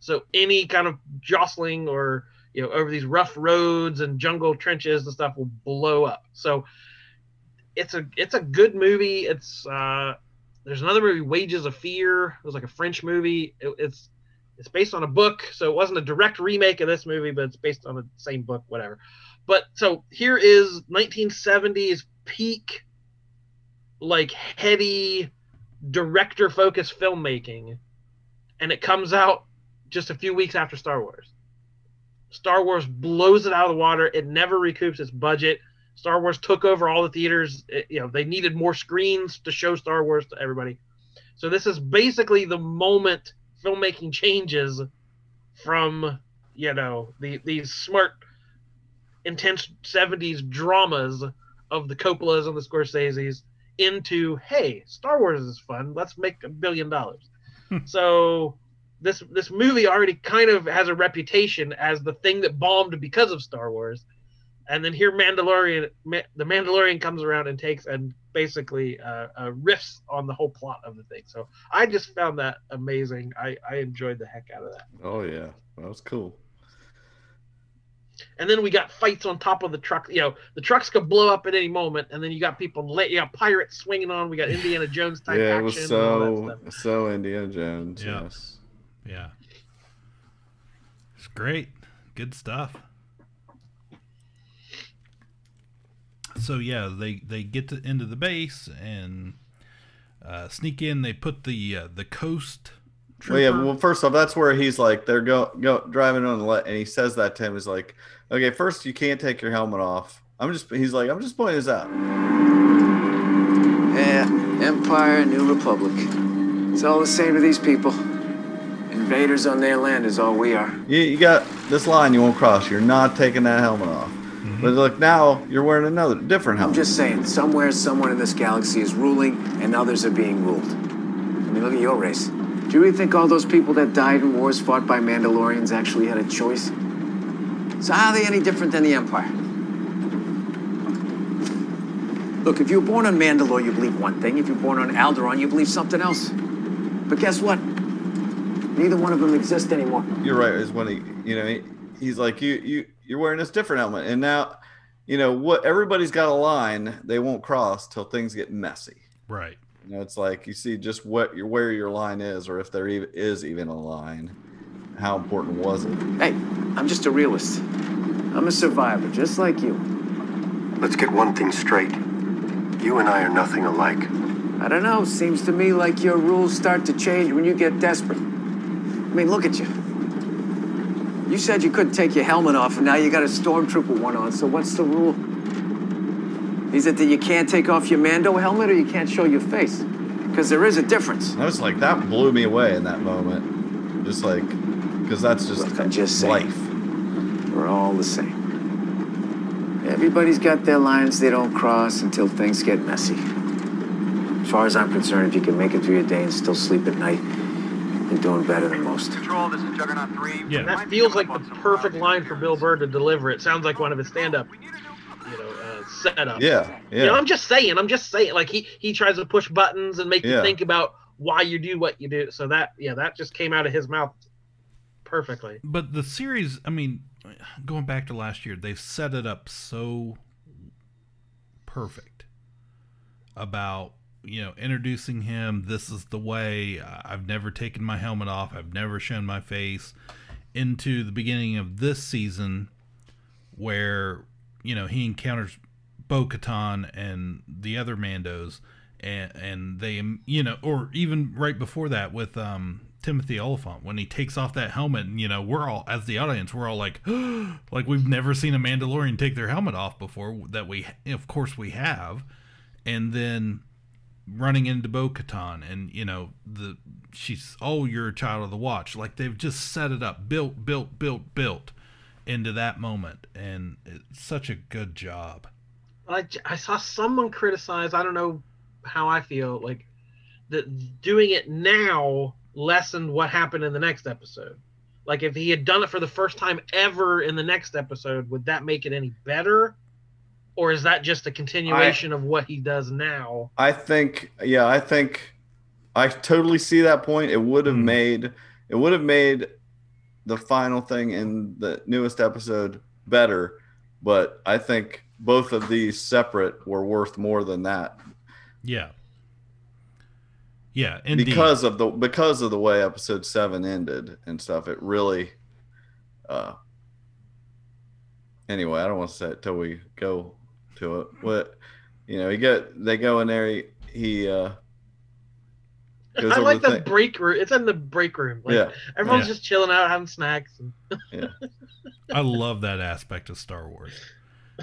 So any kind of jostling or you know over these rough roads and jungle trenches and stuff will blow up. So it's a it's a good movie. It's uh there's another movie, Wages of Fear. It was like a French movie. It, it's it's based on a book, so it wasn't a direct remake of this movie, but it's based on the same book, whatever. But so here is 1970s peak, like heady, director focused filmmaking, and it comes out just a few weeks after Star Wars. Star Wars blows it out of the water. It never recoups its budget. Star Wars took over all the theaters. It- you know, they needed more screens to show Star Wars to everybody. So this is basically the moment filmmaking changes from, you know, the these smart, intense 70s dramas of the Coppolas and the Scorseses into, hey, Star Wars is fun. Let's make a billion dollars. Hmm. so this this movie already kind of has a reputation as the thing that bombed because of Star Wars, and then here Mandalorian, Ma- the Mandalorian comes around and takes and basically uh, uh, riffs on the whole plot of the thing. So I just found that amazing. I I enjoyed the heck out of that. Oh yeah, that was cool. And then we got fights on top of the truck. You know, the trucks could blow up at any moment, and then you got people, la- you got pirates swinging on. We got Indiana Jones type *laughs* yeah, it action. was and all so so Indiana Jones. Yeah. Yes. Yeah. It's great. Good stuff. So yeah, they they get to, into the base and uh, sneak in. They put the uh, the coast stormtrooper. Well, yeah. Well, first off, that's where he's like they're go go driving on the let, and he says that to him. He's like, okay, first you can't take your helmet off. I'm just. He's like, I'm just pointing this out. Yeah, Empire, New Republic. It's all the same to these people. Invaders on their land is all we are. You, you got this line you won't cross. You're not taking that helmet off. Mm-hmm. But look, now you're wearing another different helmet. I'm just saying, somewhere someone in this galaxy is ruling and others are being ruled. I mean, look at your race. Do you really think all those people that died in wars fought by Mandalorians actually had a choice? So how are they any different than the Empire? Look, if you were born on Mandalore, you believe one thing. If you're born on Alderaan, you believe something else. But guess what? Neither one of them exist anymore. You're right. Is when he, you know, he, he's like, you, you, you're wearing this different helmet, and now, you know what? Everybody's got a line they won't cross till things get messy. right. You know, it's like you see just what your where your line is, or if there even is even a line. How important was it? Hey, I'm just a realist. I'm a survivor, just like you. Let's get one thing straight. You and I are nothing alike. I don't know. Seems to me like your rules start to change when you get desperate. I mean, look at you. You said you couldn't take your helmet off, and now you got a stormtrooper one on. So what's the rule? Is it that you can't take off your Mando helmet, or you can't show your face? Because there is a difference. I was like, that blew me away in that moment. Just like, because that's just Look, I'm just saying. life. We're all the same. Everybody's got their lines they don't cross until things get messy. As far as I'm concerned, if you can make it through your day and still sleep at night, you're doing better than most. Control, this is Juggernaut 3. Yeah. That feels like the perfect line for Bill Burr to deliver. It sounds like one of his stand-up, you know, uh, setups. Yeah, yeah. You know, I'm just saying. I'm just saying. Like he he tries to push buttons and make Yeah. you think about why you do what you do. So that yeah, that just came out of his mouth perfectly. But the series, I mean, going back to last year, they've set it up so perfect about you know introducing him. This is the way. I've never taken my helmet off. I've never shown my face. Into the beginning of this season, where you know he encounters Bo Katan and the other Mandos, and and they you know, or even right before that with um Timothy Olyphant when he takes off that helmet, and you know we're all as the audience we're all like, *gasps* like we've never seen a Mandalorian take their helmet off before. That we of course we have, and then running into Bo Katan and you know the she's oh you're a child of the watch like they've just set it up built built built built into that moment and it's such a good job I, I saw someone criticize. I don't know how I feel like that doing it now lessened what happened in the next episode. Like if he had done it for the first time ever in the next episode, would that make it any better? Or is that just a continuation of what he does now? I think, yeah, I think I totally see that point. It would have Mhm. made it would have made the final thing in the newest episode better, but I think both of these separate were worth more than that yeah yeah indeed. because of the because of the way episode 7 ended and stuff. It really uh Anyway, I don't want to say it till we go to it. What you know, he get they go in there he, he uh goes I like the the break room. It's in the break room. Like, yeah. Everyone's Yeah. just chilling out, having snacks. And, *laughs* i love that aspect of star wars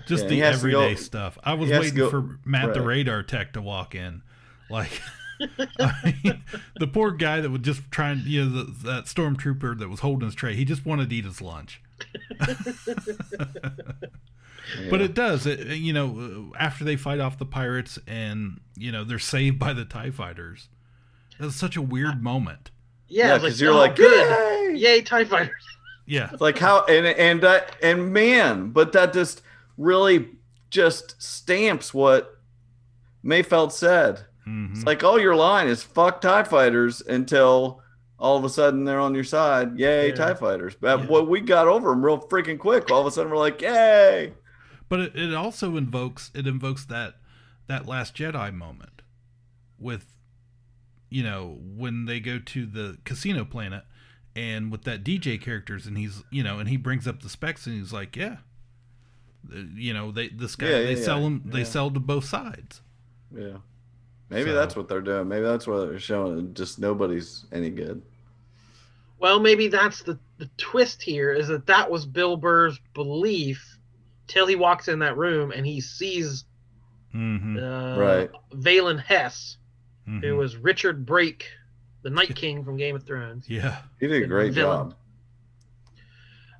just Yeah, the he has to go- everyday stuff i was he has to waiting go- for matt the radar tech to walk in like *laughs* I mean, the poor guy that would just try and you know the, that stormtrooper that was holding his tray he just wanted to eat his lunch *laughs* But it does. It, you know, uh, after they fight off the pirates and you know they're saved by the Tie Fighters. That's such a weird moment. yeah, Yeah, it's 'cause you're oh, like, good. "Yay!" Yay, TIE fighters. Yeah, It's like how and and that and man, but that just really just stamps what Mayfeld said. Mhm. It's like all your line is fuck TIE fighters until all of a sudden they're on your side. Yay, Yeah. TIE fighters. But Yeah. what we got over them real freaking quick. All of a sudden we're like, yay. But it, it also invokes it invokes that that last Jedi moment with you know when they go to the casino planet and with that DJ characters and he's you know and he brings up the specs and he's like yeah you know they this guy Yeah, they yeah, sell them they Yeah. sell to both sides Yeah. Maybe So- that's what they're doing. Maybe that's what they're showing. Just nobody's any good. Well, maybe that's the, the twist here is that that was Bill Burr's belief till he walks in that room and he sees Mm-hmm. uh, Right. Valen Hess, Mhm. who was Richard Brake, the Night King from Game of Thrones. Yeah. He did a great Villain. job.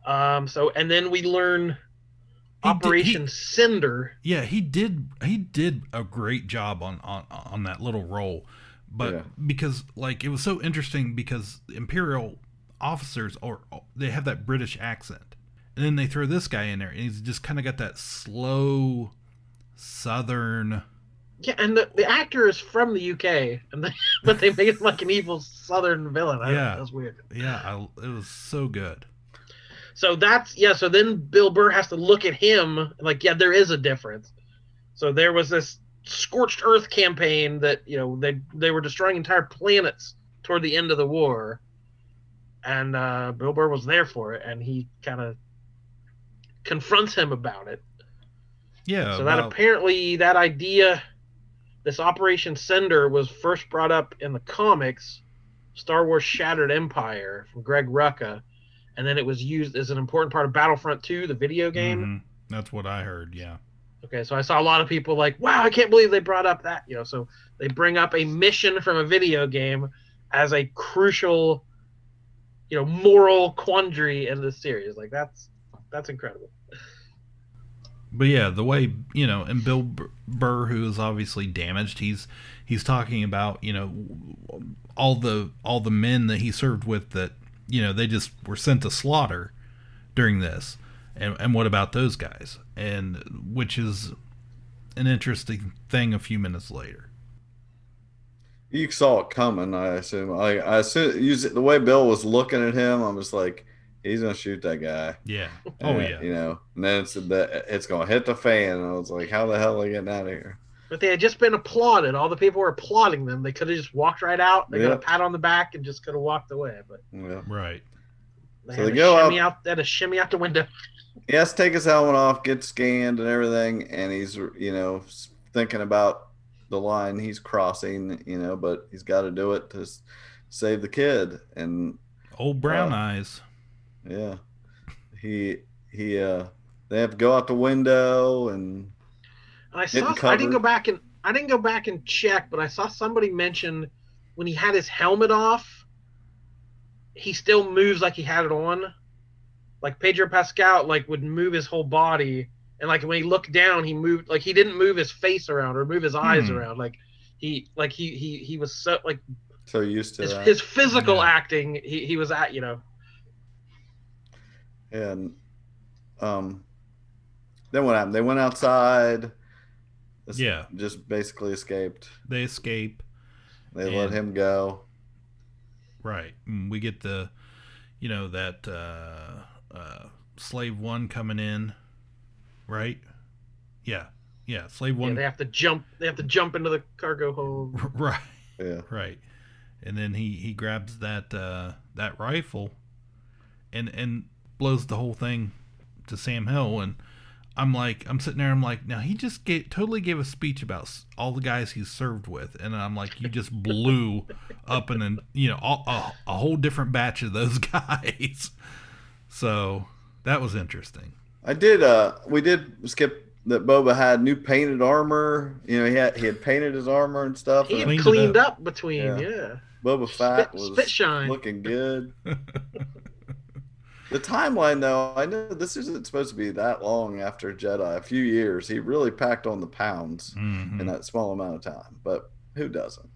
Um, so and then we learn He did- Operation Cinder. Yeah, he did. He did a great job on on on that little role, but Yeah. because like it was so interesting because Imperial officers or they have that British accent, and then they throw this guy in there, and he's just kind of got that slow Southern. Yeah, and the, the actor is from the UK, and they, *laughs* but they made him like an evil Southern villain. I Yeah. that was weird. Yeah, I, it was so good. So that's yeah. So then Bill Burr has to look at him like, yeah, there is a difference. So there was this scorched earth campaign that you know they they were destroying entire planets toward the end of the war, and uh, Bill Burr was there for it, and he kind of confronts him about it. Yeah. so that well, apparently that idea, this Operation Cinder, was first brought up in the comics, Star Wars Shattered Empire from Greg Rucka, and then it was used as an important part of Battlefront 2, the video game. mhm, that's what I heard. Yeah. Okay, so I saw a lot of people like, "Wow, I can't believe they brought up that." You know, so they bring up a mission from a video game as a crucial, you know, moral quandary in the series. Like that's that's incredible. But yeah, the way you know, and Bill Burr, who is obviously damaged, he's he's talking about you know all the all the men that he served with that you know they just were sent to slaughter during this, and and what about those guys? And which is an interesting thing. A few minutes later, You saw it coming, I assume. I, I assume use it, the way Bill was looking at him. I'm just like, he's gonna shoot that guy. yeah, oh Uh, yeah, You know, and then it's the, it's gonna hit the fan, and I was like, how the hell are they getting out of here? But they had just been applauded. All the people were applauding them. They could have just walked right out. They got a pat on the back and just could have walked away. But Yeah. right. they So had they to go shimmy out- out. They had to shimmy out the window. He has to take his helmet off, get scanned, and everything, and he's you know thinking about the line he's crossing, you know, but he's got to do it to save the kid, and Old brown Uh, eyes. Yeah, he he uh they have to go out the window, and And I saw. I didn't go back and I didn't go back and check, but I saw somebody mention when he had his helmet off, he still moves like he had it on. Like Pedro Pascal, like would move his whole body, and like when he looked down, he moved like he didn't move his face around or move his eyes Hmm. around. Like he, like he, he, he was so like so used to his, his physical Yeah. acting. He, he was at you know. And um, then what happened? They went outside. Yeah. just basically escaped. They escape. They let him go. Right. We get the, you know, that uh, uh, slave one coming in, right? Yeah. Yeah. Slave Yeah, one. they have to jump. They have to jump into the cargo hold. *laughs* right. Yeah. Right. And then he he grabs that uh, that rifle, and and blows the whole thing to Sam Hill. And I'm like, I'm sitting there. I'm like, now he just gave, totally gave a speech about all the guys he's served with, and I'm like, you just blew up and then you know all, a, a whole different batch of those *laughs* guys. So that was interesting. I did. Uh, we did skip that. Boba had new painted armor. You know, he had he had painted his armor and stuff. He and had Cleaned cleaned up. up, between, Yeah. yeah. Boba Fett Spit- was spit shine. looking good. *laughs* the timeline, though, I know this isn't supposed to be that long after Jedi. A few years. He really packed on the pounds Mhm. in that small amount of time. But who doesn't?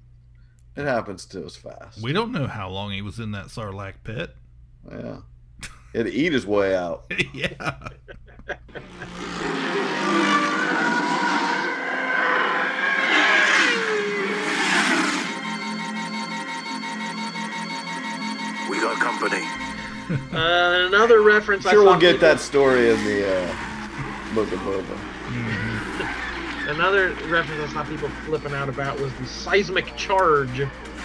It happens to us fast. We don't know how long he was in that Sarlacc pit. yeah. He had to eat his way out. *laughs* yeah. We got company. Uh, another reference. I Sure, saw we'll get people- that story in the uh, book of Boba. *laughs* Another reference I saw people flipping out about was the seismic charge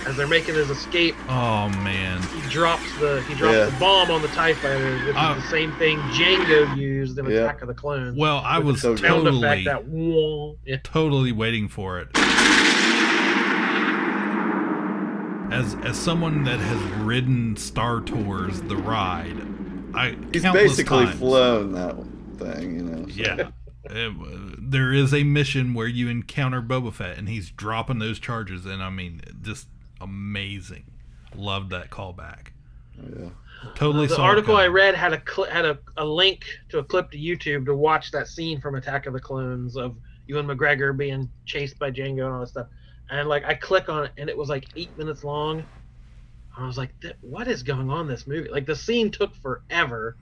as they're making his escape. Oh man. He drops the he drops Yeah. the bomb on the Tie Fighter, which Oh. is the same thing Jango used in Yeah. Attack of the Clones. Well, I was totally, that. Yeah. totally waiting for it. As as someone that has ridden Star Tours the ride, I He's basically times- flown that thing, you know. so- Yeah. Uh, there is a mission where you encounter Boba Fett and he's dropping those charges, and I mean, just amazing. Loved that callback. Yeah. Totally. the saw it article I read had a cl- had a, a link to a clip to YouTube to watch that scene from Attack of the Clones of Ewan McGregor being chased by Jango and all that stuff. And like I click on it and it was like eight minutes long. I was like, what is going on in this movie? Like the scene took forever.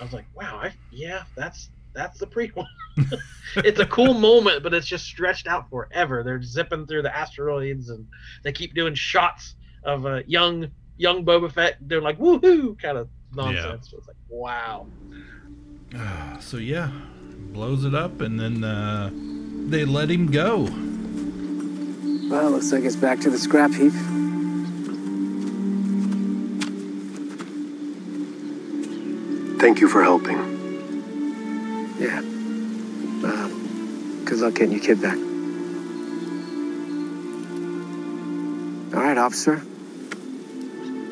I was like, wow, I, yeah, that's that's the prequel. *laughs* it's a cool *laughs* moment, but it's just stretched out forever. They're zipping through the asteroids and they keep doing shots of a young young Boba Fett. They're like woohoo kind of nonsense. So it's like wow. *sighs* So yeah, blows it up, and then uh, they let him go. Well, looks like it's back to the scrap heap. Thank you for helping. Yeah. Um, good luck getting your kid back. All right, officer.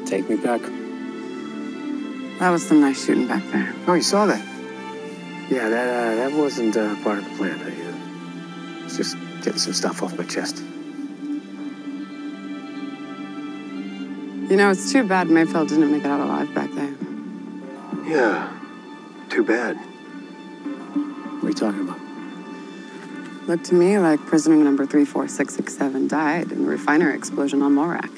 Take me back. That was some nice shooting back there. Oh, you saw that? Yeah, that uh, that wasn't uh, part of the plan. I uh, was just getting some stuff off my chest. You know, it's too bad Mayfeld didn't make it out alive back there. Yeah. Too bad. What are you talking about? Looked to me like prisoner number 34667 died in the refinery explosion on Morak.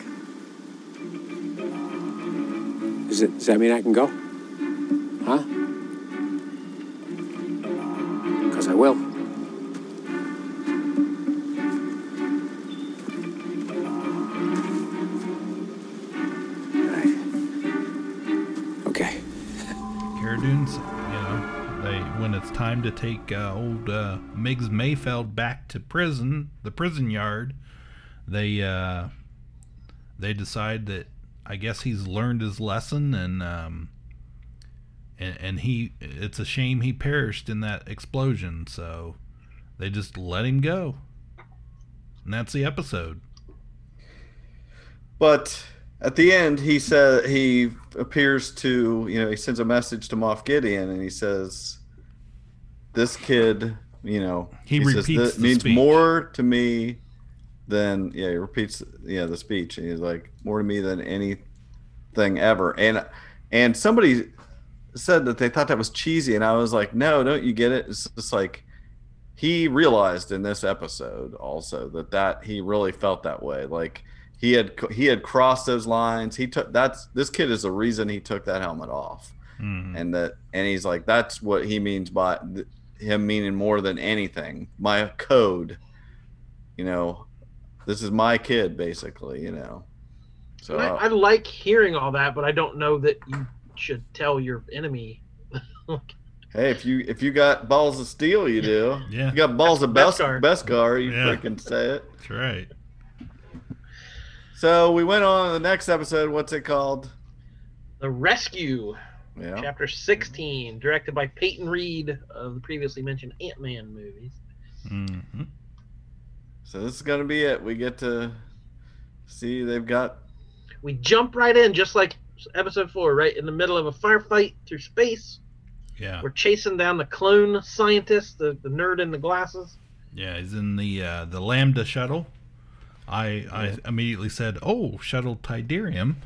Does, it, does that mean I can go? Huh? Because I will. To take uh, old uh, Miggs Mayfeld back to prison, the prison yard, they uh, they decide that I guess he's learned his lesson and um, and, and he it's a shame he perished in that explosion, so they just let him go, and that's the episode. But at the end, he said he appears to, you know, he sends a message to Moff Gideon, and he says, "This kid, you know, He says, repeats "This the means speech. more to me than yeah." He repeats, yeah, the speech, and he's like, "More to me than anything ever." And and somebody said that they thought that was cheesy, and I was like, "No, don't you get it?" It's just like he realized in this episode also that that he really felt that way like he had he had crossed those lines he took that's this kid is the reason he took that helmet off Mhm. and that and he's like that's what he means by him meaning more than anything my code you know this is my kid basically you know so I, I like hearing all that, but I don't know that you should tell your enemy. *laughs* hey if you if you got balls of steel you do Yeah. you got balls of best Beskar. Beskar, you Yeah. freaking say it That's right. So we went on to the next episode. What's it called? the Rescue, Yeah. chapter 16, directed by Peyton Reed of the previously mentioned Ant Man movies. hmm So this is gonna be it. We get to see they've got We jump right in, just like episode four, right in the middle of a firefight through space. Yeah. We're chasing down the clone scientist, the, the nerd in the glasses. Yeah, he's in the uh, the Lambda shuttle. I I immediately said, "Oh, shuttle Tydirium,"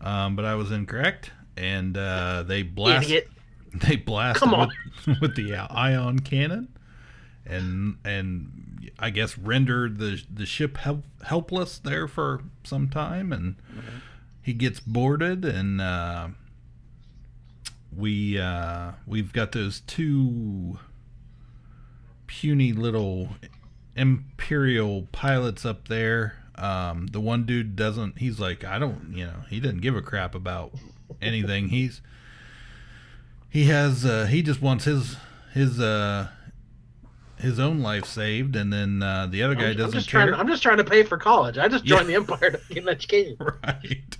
um, but I was incorrect, and uh, they blast Idiot. *laughs* they blasted Come on. with, *laughs* with the ion cannon, and and I guess rendered the the ship help, helpless there for some time, and he gets boarded, and uh, we uh, we've got those two puny little imperial pilots up there. Um, the one dude doesn't. He's like, I don't. You know, he didn't give a crap about anything. He's he has. Uh, he just wants his his uh his own life saved, and then uh, the other guy I'm, I'm doesn't just care. trying. I'm just trying to pay for college. I just joined Yeah. the Empire to get an *laughs* education. right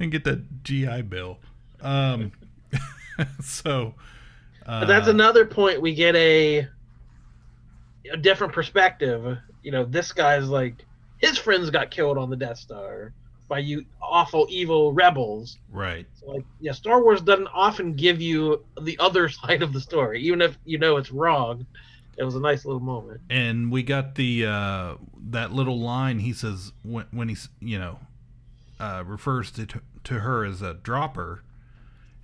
and get that GI Bill. Um, *laughs* so, uh, But that's another point. We get a a different perspective. You know, this guy's like his friends got killed on the Death Star by you awful evil rebels. Right. So like yeah, Star Wars doesn't often give you the other *laughs* side of the story, even if you know it's wrong. It was a nice little moment. And we got the uh, that little line he says when when he's you know uh, refers to to her as a dropper,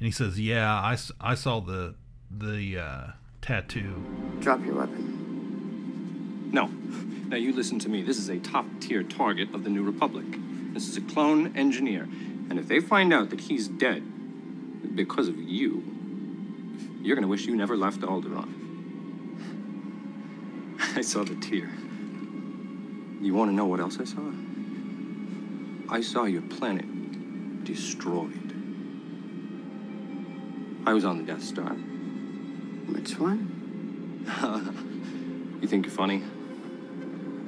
and he says, "Yeah, I, I saw the the uh, tattoo." Drop your weapon. No. Now you listen to me. This is a top tier target of the New Republic. This is a clone engineer. And if they find out that he's dead because of you, you're gonna wish you never left Alderaan. *laughs* I saw the tear. You wanna know what else I saw? I saw your planet destroyed. I was on the Death Star. Which one? *laughs* You think you're funny?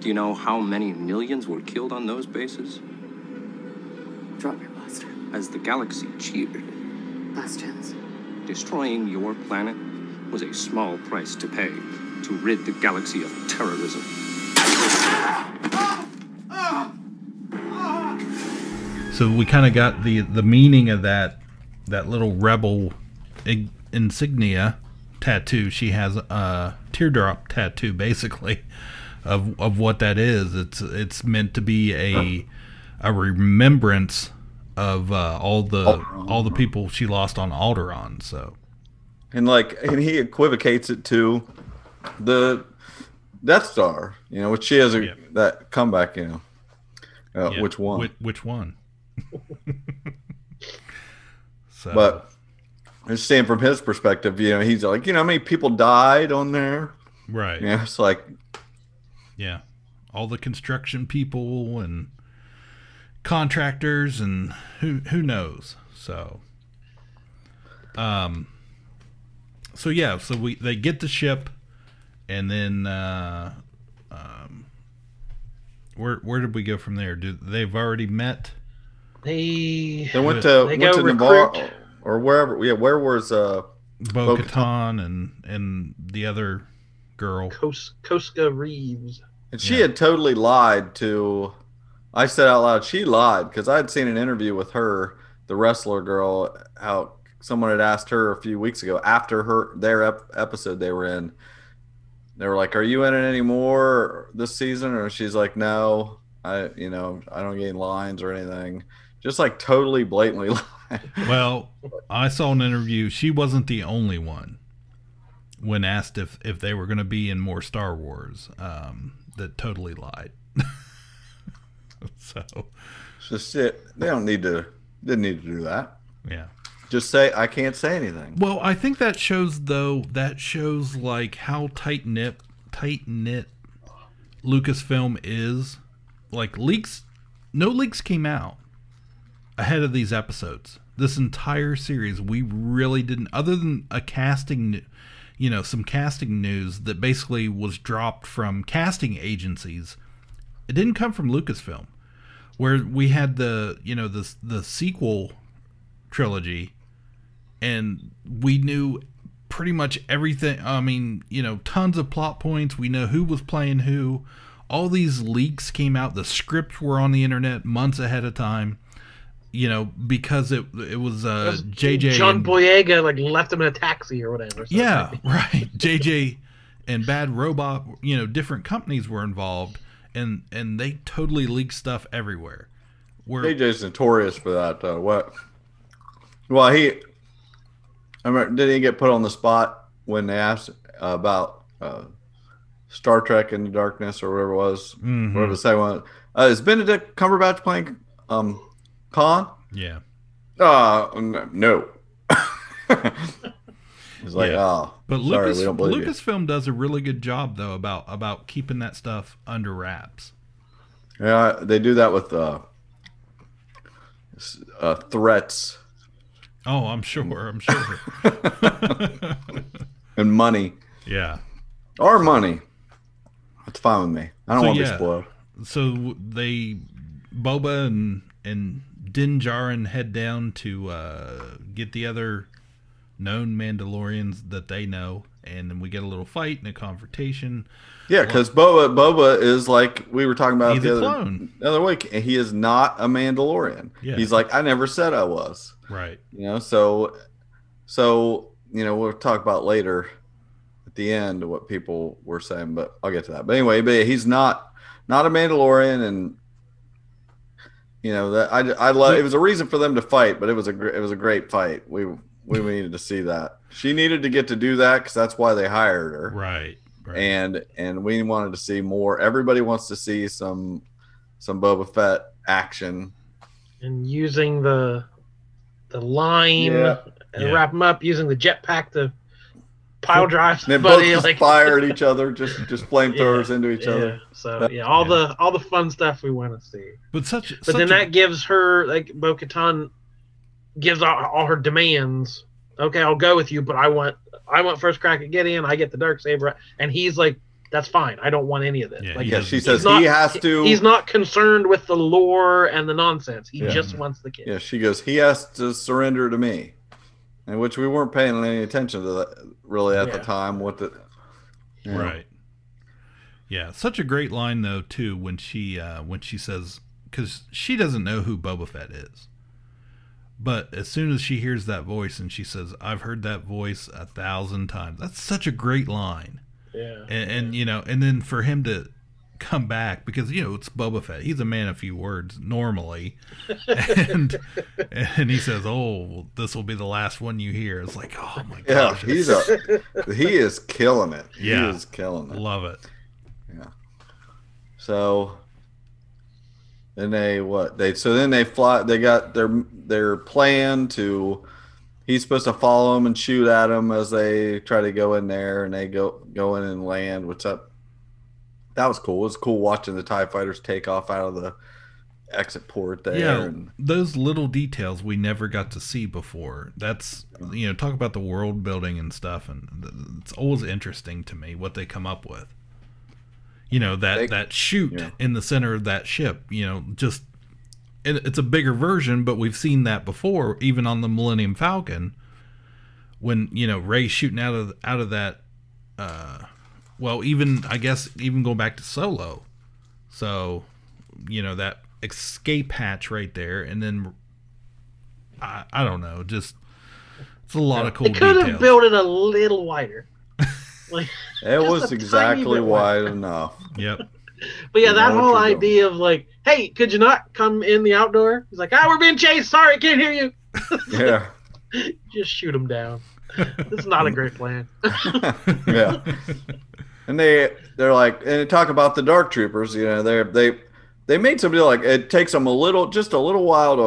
Do you know how many millions were killed on those bases? Drop your blaster. As the galaxy cheered, Last chance. destroying your planet was a small price to pay to rid the galaxy of terrorism. So we kind of got the the meaning of that that little rebel ig- insignia tattoo. She has a teardrop tattoo, basically, of of what that is. It's it's meant to be a a remembrance of uh, all the all the people she lost on Alderaan. So and like and he equivocates it to the Death Star, you know, which she has a that comeback, you know. Uh, yeah, which one? Which, which one? *laughs* so, But just saying from his perspective, you know, he's like, you know, how many people died on there? right, Yeah, it's like yeah, all the construction people and contractors and who who knows. So, um, so yeah, so we they get the ship, and then uh, um, where where did we go from there? Do they've already met? They they went to They went go to Navarre or wherever. Yeah, where was uh Bo Bo-Katan. And and the other girl. Kos- Koska Reeves. And she had totally lied to. I said out loud, she lied because I had seen an interview with her, the wrestler girl, how someone had asked her a few weeks ago after her their ep- episode they were in. They were like, "Are you in it anymore this season?" Or she's like, "No, I, you know, I don't get any lines or anything." Just like totally blatantly *laughs* lied. Well, I saw an interview. She wasn't the only one. When asked if if they were going to be in more Star Wars, um, that totally lied. *laughs* *laughs* so just it. They don't need to. Didn't need to do that. yeah. Just say I can't say anything. Well, I think that shows though that shows like how tight knit tight knit Lucasfilm is. Like leaks no leaks came out ahead of these episodes. This entire series we really didn't other than a casting you know, some casting news that basically was dropped from casting agencies. It didn't come from Lucasfilm where we had the, you know, the the sequel trilogy and we knew pretty much everything. I mean, you know, tons of plot points. We know who was playing who. All these leaks came out. The scripts were on the internet months ahead of time. You know, because it it was uh, JJ John and- Boyega like left him in a taxi or whatever. so- yeah, *laughs* right. JJ and Bad Robot, you know, different companies were involved, and and they totally leak stuff everywhere. Where AJ's notorious for that. Uh, what? Well, he. I remember, did he get put on the spot when they asked uh, about uh, Star Trek in the Darkness or whatever it was? Mhm. Whatever the second one. Uh, is Benedict Cumberbatch playing um, Khan? yeah, Uh, no. *laughs* *laughs* He's like, Yeah. oh, but sorry, Lucas we don't believe you." Lucasfilm does a really good job though about about keeping that stuff under wraps. Yeah, they do that with uh, uh, threats Oh, I'm sure. I'm sure. *laughs* and money. yeah. Or money. That's fine with me. I don't So, want to yeah. be spoiled. So they, Boba and and Din Djarin head down to uh, get the other known Mandalorians that they know, and then we get a little fight and a confrontation. Yeah, because Boba Boba is like we were talking about the other, clone. the other week. and He is not a Mandalorian. Yeah. He's like I never said I was. Right. You know, so so you know we'll talk about later at the end what people were saying, but I'll get to that. But anyway, but he's not not a Mandalorian, and you know that I I love. It was a reason for them to fight, but it was a it was a great fight. We we needed to see that. She needed to get to do that because that's why they hired her. Right. Right. And and we wanted to see more. Everybody wants to see some some Boba Fett action. and using the the line Yeah. and Yeah. wrap them up using the jetpack to pile drive And they both somebody. just like fire at *laughs* each other, just just flamethrowers into each yeah, other. So yeah, all the all the fun stuff we want to see. but such. But such then a- that gives her like Bo Katan gives all, all her demands. Okay, I'll go with you, but I want I want first crack at Gideon. I get the dark saber, and he's like, "That's fine. I don't want any of this." Yeah, like, he Yeah, she says not- he has to. He's not concerned with the lore and the nonsense. He Yeah. just wants the kid. Yeah, she goes. He has to surrender to me, and which we weren't paying any attention to that really at the time. What the you know. Right. Yeah, such a great line though too when she uh, when she says because she doesn't know who Boba Fett is, but as soon as she hears that voice and she says, "I've heard that voice a thousand times," that's such a great line. Yeah. And, and you know, and then for him to come back because you know it's Boba Fett. He's a man of few words normally, *laughs* and and he says, "Oh, this will be the last one you hear." It's like, oh my Yeah, gosh, he's a he is killing it. He Yeah. is killing it. love it. Yeah. So then they what they so then they fly. They got their their plan to. He's supposed to follow them and shoot at them as they try to go in there, and they go go in and land. What's up? That was cool. It was cool watching the Tie Fighters take off out of the exit port there. yeah and, those little details we never got to see before that's you know talk about the world building and stuff and it's always interesting to me what they come up with you know that They- that chute yeah. in the center of that ship you know just it, it's a bigger version but we've seen that before even on the millennium falcon when you know ray shooting out of out of that uh well even i guess even going back to solo so you know that escape hatch right there and then i, I don't know just it's a lot of cool They could details have built it a little wider. *laughs* like, *laughs* it was exactly bit wide enough. *laughs* yep but yeah, You that whole you're doing. idea of like, hey, could you not come in the outdoor? He's like, ah, we're being chased. Sorry, can't hear you. *laughs* Yeah, Just shoot him down. this is not a great plan. yeah. And they they're like and they talk about the dark troopers. You know, they they they made somebody like it takes them a little just a little while to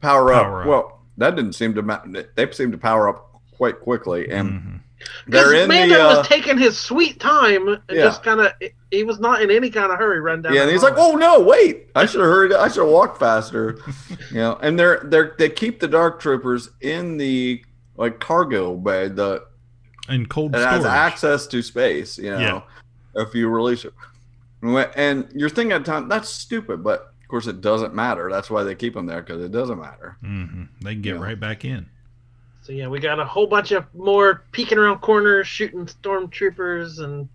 power, Power up. up. Well, that didn't seem to ma- they seem to power up quite quickly, and Mhm. They're Because in Mando the uh, was taking his sweet time and Yeah. just kind of, he was not in any kind of hurry run down. yeah, and he's like, "Oh no, wait! I should have hurried. I should have walked faster." *laughs* you know, and they're they're they keep the dark troopers in the like cargo bay, the and cold it storage has access to space. You know, Yeah. if you release it, And you're thinking at the time that's stupid, but of course it doesn't matter. That's why they keep them there because it doesn't matter. hmm they can get Yeah. right back in So yeah, we got a whole bunch of more peeking around corners, shooting stormtroopers, and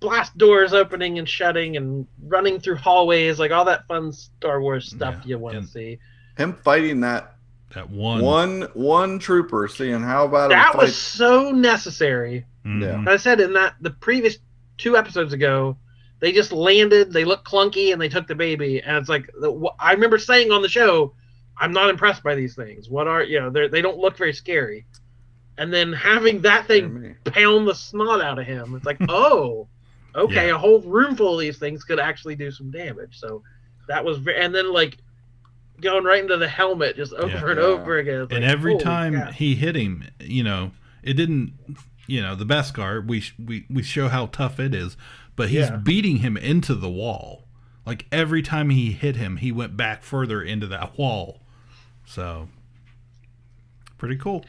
blast doors opening and shutting, and running through hallways, like all that fun Star Wars stuff Yeah, you want to see. Him fighting that that one, one one trooper, seeing how about That was so necessary. Mhm. Yeah. I said in that the previous two episodes ago, they just landed, they looked clunky, and they took the baby. And it's like the, wh- I remember saying on the show, I'm not impressed by these things. What are you know? They they don't look very scary. And then having that thing pound the snot out of him, it's like, oh, *laughs* okay, Yeah. a whole room full of these things could actually do some damage. So that was very, and then like going right into the helmet just over Yeah. and Yeah. over again. It's and every time cow. he hit him, you know, it didn't, you know, the Beskar. We we we show how tough it is, but he's Yeah. beating him into the wall. Like every time he hit him, he went back further into that wall. So pretty cool.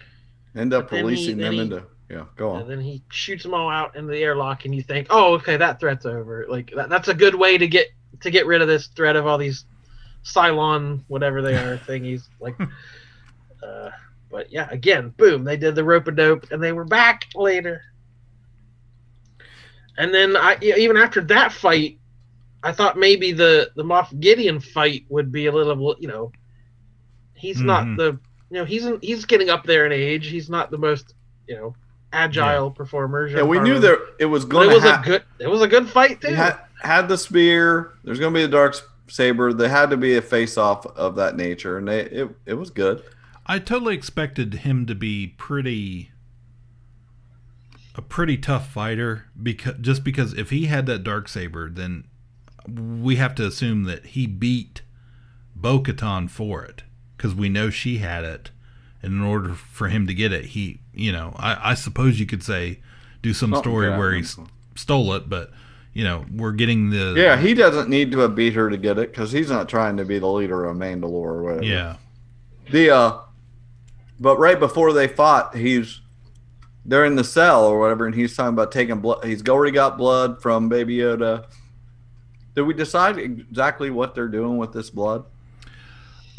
End up But then he- releasing them he- into yeah. Go on. And then he shoots them all out into the airlock, and you think, "Oh, okay, that threat's over." Like that, that's a good way to get to get rid of this threat of all these Cylon, whatever they are, *laughs* thingies. Like, uh, But yeah, again, boom, they did the rope a dope, and they were back later. And then I even after that fight, I thought maybe the the Moff Gideon fight would be a little, you know, he's not Mhm. the, you know, he's he's getting up there in age. He's not the most, you know, agile performer. Yeah, we knew Giancarlo. there it was going it was to a good. It was a good fight too. had, had the spear. There's going to be a dark saber. There had to be a face off of that nature, and they, it it was good. I totally expected him to be pretty a pretty tough fighter because just because if he had that dark saber then we have to assume that he beat Bo-Katan for it because we know she had it and in order for him to get it he you know I, I suppose you could say do some Something story where he s- stole it but you know we're getting the Yeah, he doesn't need to have beat her to get it because he's not trying to be the leader of Mandalore or whatever. yeah The uh, but right before they fought, he's they're in the cell or whatever, and he's talking about taking blood. He's already got blood from Baby Yoda. Did we decide exactly what they're doing with this blood?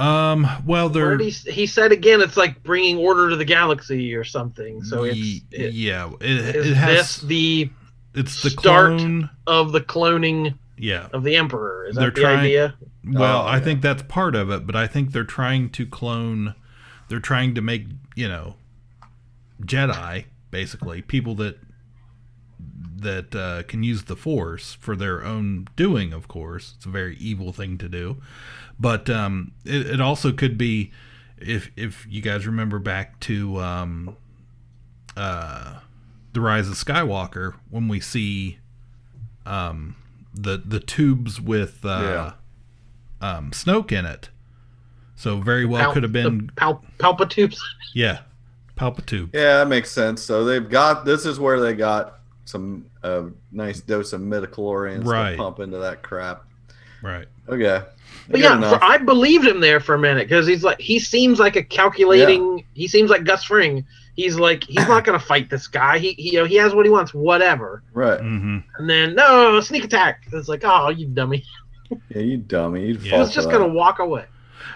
Um well they're he, he said again, it's like bringing order to the galaxy or something. So it's it, yeah it, it has this the it's the start clone of the cloning yeah of the emperor? Is that They're the trying- idea? Well, Oh, I yeah. think that's part of it, but I think they're trying to clone. They're trying to make you know, Jedi basically people that that uh, can use the Force for their own doing. Of course, it's a very evil thing to do, but um, it, it also could be if if you guys remember back to um, uh, the Rise of Skywalker when we see um, the the tubes with uh, um, Snoke in it. So very well Pal- could have been the pal- palpatubes. yeah, Palpatube. Yeah, that makes sense. So they've got this is where they got some uh, nice dose of midi-chlorians Right. to pump into that crap. Right. Okay. But yeah, enough. for, I believed him there for a minute because he's like he seems like a calculating. He seems like Gus Fring. He's like he's not gonna fight this guy. He, he you know he has what he wants, whatever. right. Mm-hmm. And then no sneak attack. It's like oh you dummy. Yeah, you dummy. You'd Yeah. fall He was just that. gonna walk away.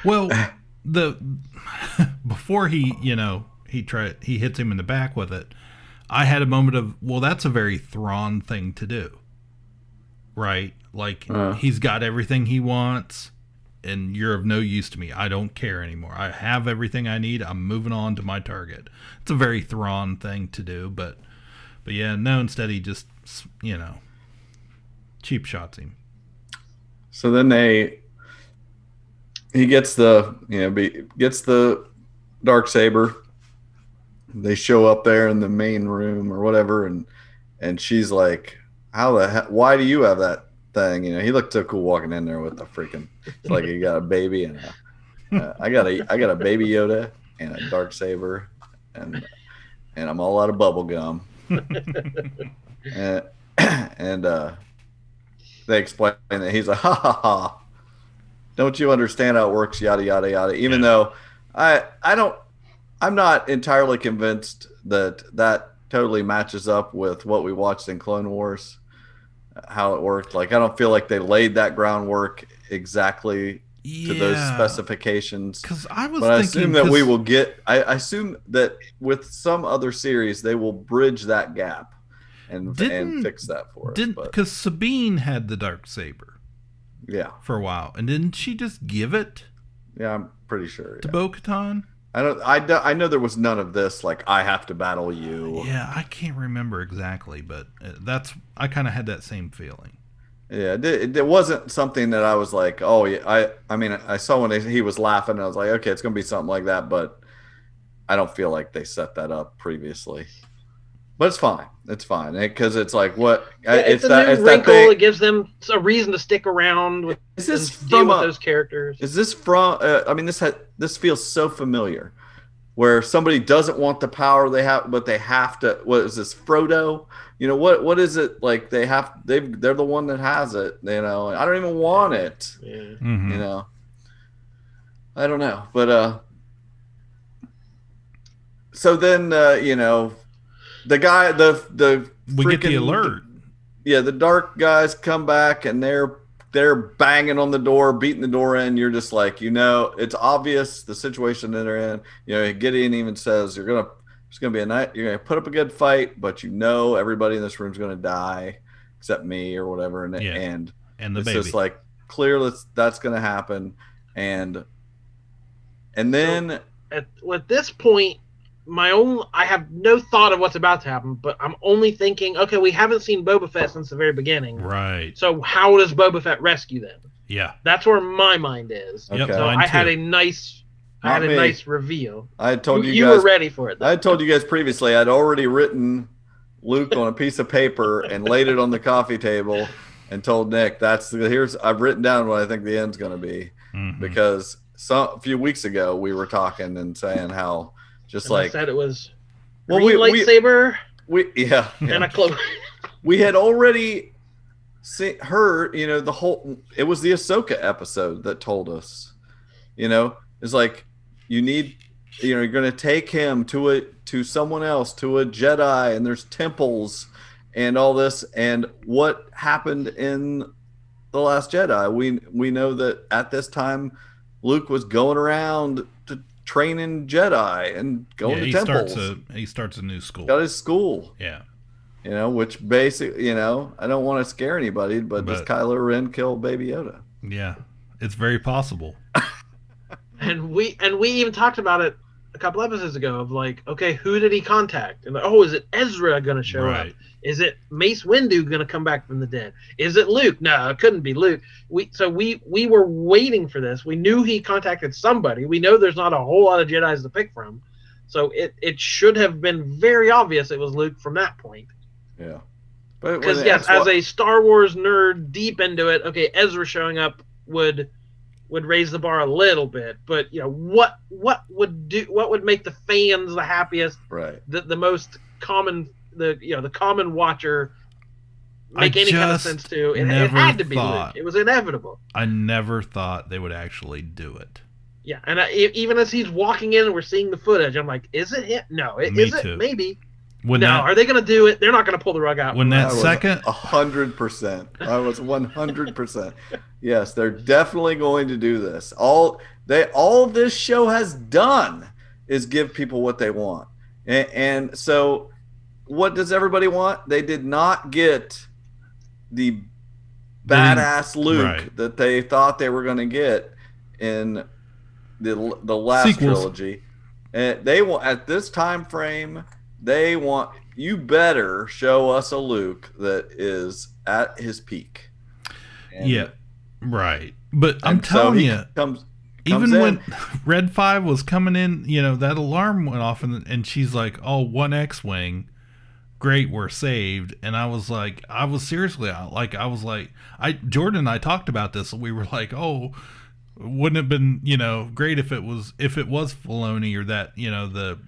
Well, *laughs* the *laughs* before he, you know, he tried he hits him in the back with it. I had a moment of, well, that's a very Thrawn thing to do, right? Like Uh. he's got everything he wants, and you're of no use to me. I don't care anymore. I have everything I need. I'm moving on to my target. It's a very Thrawn thing to do, but but yeah, no. Instead, he just you know cheap shots him. So then they he gets the you know be, gets the dark saber. They show up there in the main room or whatever, and and she's like, "How the heck? Why do you have that thing?" You know, he looked so cool walking in there with the freaking like he got a baby and a, uh, I got a I got a baby Yoda and a dark saber, and and I'm all out of bubble gum. *laughs* and *clears throat* and uh, they explain that he's like, ha ha ha. Don't you understand how it works? Yada yada yada. Even though I I don't I'm not entirely convinced that that totally matches up with what we watched in Clone Wars, how it worked. Like I don't feel like they laid that groundwork exactly to those specifications. Because I was But I assume that we will get. I I assume that with some other series, they will bridge that gap and Didn't- and fix that for us. didn't because Sabine had the dark saber yeah, for a while, and didn't she just give it yeah, I'm pretty sure. to yeah. Bo-Katan? I don't. I, do- I know there was none of this. Like I have to battle you. Yeah, I can't remember exactly, but uh, that's I kind of had that same feeling. Yeah, it, it, wasn't something that I was like, oh yeah. I I mean, I saw when he was laughing. I was like, okay, it's gonna be something like that. But I don't feel like they set that up previously. But it's fine. It's fine because it's like what Yeah, it's, it's, a that new it's wrinkle. thing. It gives them a reason to stick around with Is this and deal from with a- those characters. Is this from? Uh, I mean, this ha- this feels so familiar, where somebody doesn't want the power they have, but they have to. What is this, Frodo? You know what? What is it like? They have they they're the one that has it. You know, I don't even want it. Yeah. Mhm. You know, I don't know, but uh. So then, uh, you know, the guy, the the We get the freaking- alert. yeah, the dark guys come back and they're they're banging on the door, beating the door in. You're just like, you know, it's obvious the situation that they're in. You know, Gideon even says you're gonna it's gonna be a night. You're gonna put up a good fight, but you know everybody in this room's gonna die except me or whatever. And Yeah. and And the it's baby. just like clear that's that's gonna happen. And and then At, at this point, my own I have no thought of what's about to happen, but I'm only thinking, okay, we haven't seen Boba Fett since the very beginning. right. So how does Boba Fett rescue them? Yeah. That's where my mind is. Yep. Okay. So Mine I had too. a nice, I Not had a me. nice reveal. I had told you, you guys were ready for it. Though. I had told you guys previously I'd already written Luke on a piece of paper and laid it on the coffee table and told Nick that's the, here's I've written down what I think the end's going to be Mhm. because some a few weeks ago we were talking and saying how just And I like said it was well green we, we, lightsaber we yeah, yeah. and a cloak. *laughs* we had already see, heard, you know, the whole. It was the Ahsoka episode that told us, you know, it's like you need, you know, you're going to take him to a to someone else, to a Jedi, and there's temples and all this, and what happened in the Last Jedi. We we know that at this time, Luke was going around training Jedi and going yeah, to he temples. starts a he starts a new school. Got his school Yeah. you know, which basically, you know, I don't want to scare anybody, but, does But- Kylo Ren kill Baby Yoda? Yeah. It's very possible. *laughs* and we and we even talked about it a couple episodes ago of like, okay, who did he contact? And like, oh, is it Ezra gonna show up? Is it Mace Windu gonna come back from the dead? Is it Luke? No, it couldn't be Luke. We so we we were waiting for this. We knew he contacted somebody. We know there's not a whole lot of Jedi's to pick from, so it it should have been very obvious it was Luke from that point. Yeah. But Because yes, as what- a Star Wars nerd deep into it, okay, Ezra showing up would would raise the bar a little bit, but you know what what would do what would make the fans the happiest, right. the the most common the you know the common watcher I make any kind of sense to it, it had to be thought- Luke. It was inevitable. I never thought they would actually do it. Yeah, and I, even as he's walking in and we're seeing the footage, I'm like, is it him? No, it, Me is too. it? Maybe. When no, that are they going to do it? They're not going to pull the rug out. when that I second a hundred percent. I was one hundred percent. Yes, they're definitely going to do this. All they all this show has done is give people what they want, and, and so what does everybody want? They did not get the badass Luke right. that they thought they were going to get in the the last Sequels. trilogy. And they want at this time frame, they want you better show us a Luke that is at his peak. And- Yeah. Right. But I'm and so telling you, comes, even in. when Red Five was coming in, you know, that alarm went off, and and she's like, "Oh, one X-wing, great, we're saved." And I was like, I was seriously I- like, I was like, I Jordan and I talked about this, and we were like, "Oh, wouldn't have been, you know, great if it was if it was Filoni or that, you know, the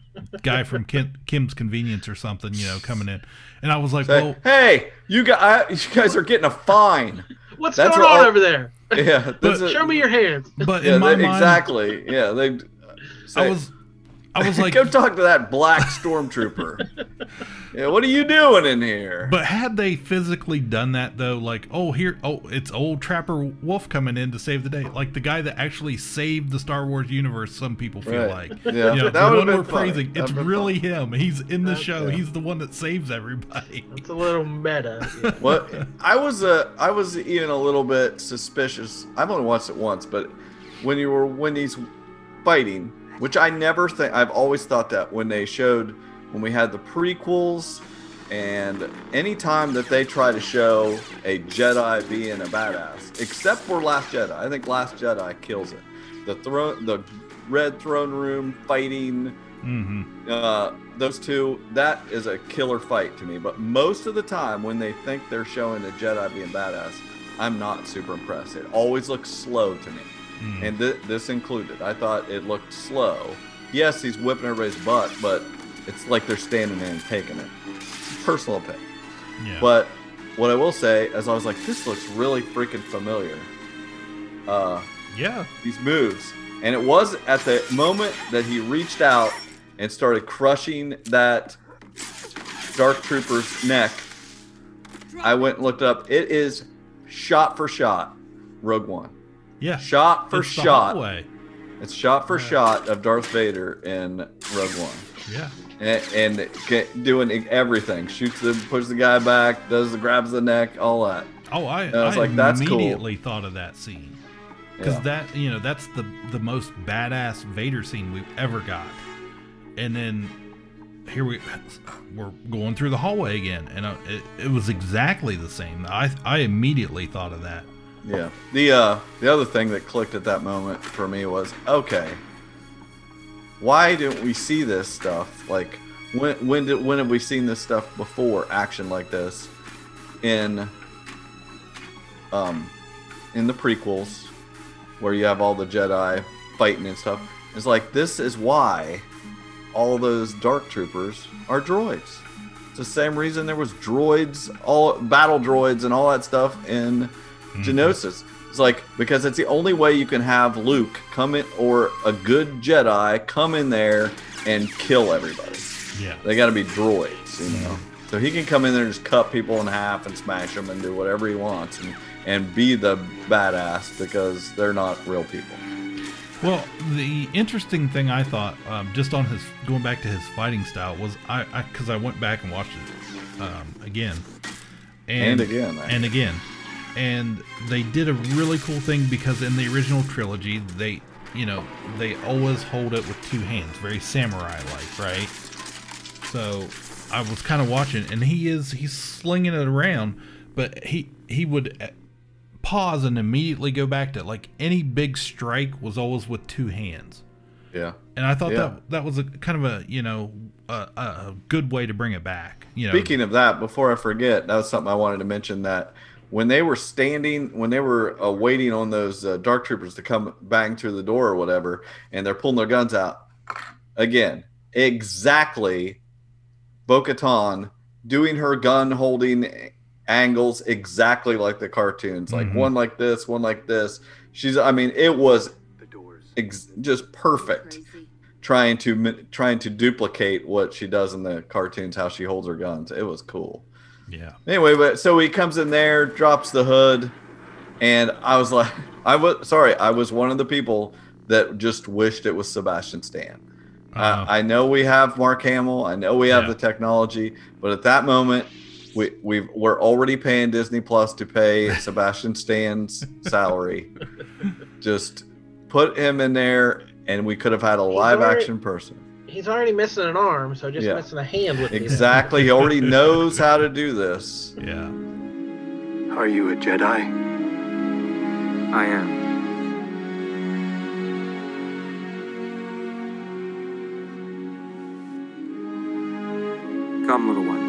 guy from Kim, Kim's Convenience or something, you know, coming in." And I was like, say, "Well, hey, you guys, you guys are getting a fine. *laughs* What's That's going what on all- over there? *laughs* Yeah, this is- Show me your hands. but yeah, in my they- mind, exactly. Yeah, they. I was, I was *laughs* like, go talk to that black stormtrooper. *laughs* yeah, what are you doing in here? But had they physically done that though, like, oh here, oh it's old Trapper Wolf coming in to save the day, like the guy that actually saved the Star Wars universe. Some people feel Right. like, Yeah, you know, that the would've one been we're funny. praising, That'd it's been really him. He's in the That's- show. yeah. He's the one that saves everybody. It's a little meta. Yeah. *laughs* What I was uh, I was even a little bit suspicious. I've only watched it once, but when you were when he's fighting, which I never think I've always thought that when they showed when we had the prequels and anytime that they try to show a Jedi being a badass, except for Last Jedi, I think Last Jedi kills it. The throne, the red throne room fighting hmm uh, those two, that is a killer fight to me. But most of the time, when they think they're showing a Jedi being badass, I'm not super impressed. It always looks slow to me, Mm. and th- this included. I thought it looked slow. Yes, he's whipping everybody's butt, but it's like they're standing there and taking it. Personal opinion. Yeah. But what I will say is, I was like, this looks really freaking familiar. Uh, yeah. these moves. And it was at the moment that he reached out and started crushing that Dark Trooper's neck. I went and looked up. It is shot for shot Rogue One. Yeah. Shot for It's shot. It's shot for shot of Darth Vader in Rogue One. Yeah. And, and doing everything. Shoots the, pushes the guy back, does the grabs the neck, all that. Oh, I, And I was I like, that's cool. immediately thought of that scene because Yeah. that you know that's the the most badass Vader scene we've ever got, and then here we we're going through the hallway again, and uh, it, it was exactly the same. I I immediately thought of that. Yeah. The uh the other thing that clicked at that moment for me was okay. Why didn't we see this stuff? Like when when did when have we seen this stuff before? Action like this in um in the prequels where you have all the Jedi fighting and stuff. It's like this is why all those dark troopers are droids. It's the same reason there was droids, all battle droids and all that stuff in Geonosis. It's like because it's the only way you can have Luke come in or a good Jedi come in there and kill everybody. Yeah. They got to be droids, you know. So he can come in there and just cut people in half and smash them and do whatever he wants and and be the badass because they're not real people. Well, the interesting thing I thought, um, just on his going back to his fighting style, was I because I, went back and watched it um, again, And again, I- and again, and they did a really cool thing because in the original trilogy, they, you know, they always hold it with two hands, very samurai-like, right? So I was kind of watching, and he is he's slinging it around, but he he would uh, pause and immediately go back to it. like any big strike was always with two hands. Yeah. And I thought Yeah. that that was a kind of a you know a, a a good way to bring it back. You know, Speaking of that, before I forget, that was something I wanted to mention that when they were standing, when they were uh, waiting on those uh, dark troopers to come bang through the door or whatever, and they're pulling their guns out, again, exactly Bo Katan doing her gun holding angles exactly like the cartoons, like Mhm. one like this, one like this. She's, I mean, it was ex- just perfect trying to trying to duplicate what she does in the cartoons how she holds her guns it was cool yeah. anyway but so he comes in there drops the hood and i was like *laughs* i was sorry i was one of the people that just wished it was sebastian stan. Uh, I, I know we have mark hamill i know we have Yeah. the technology but at that moment we, we've, we're already paying disney plus to pay *laughs* sebastian stan's salary. Just put him in there and we could have had a live action person He's already missing an arm, so just Yeah. missing a hand with exactly he already knows how to do this yeah Are you a Jedi? I am. Come, little one.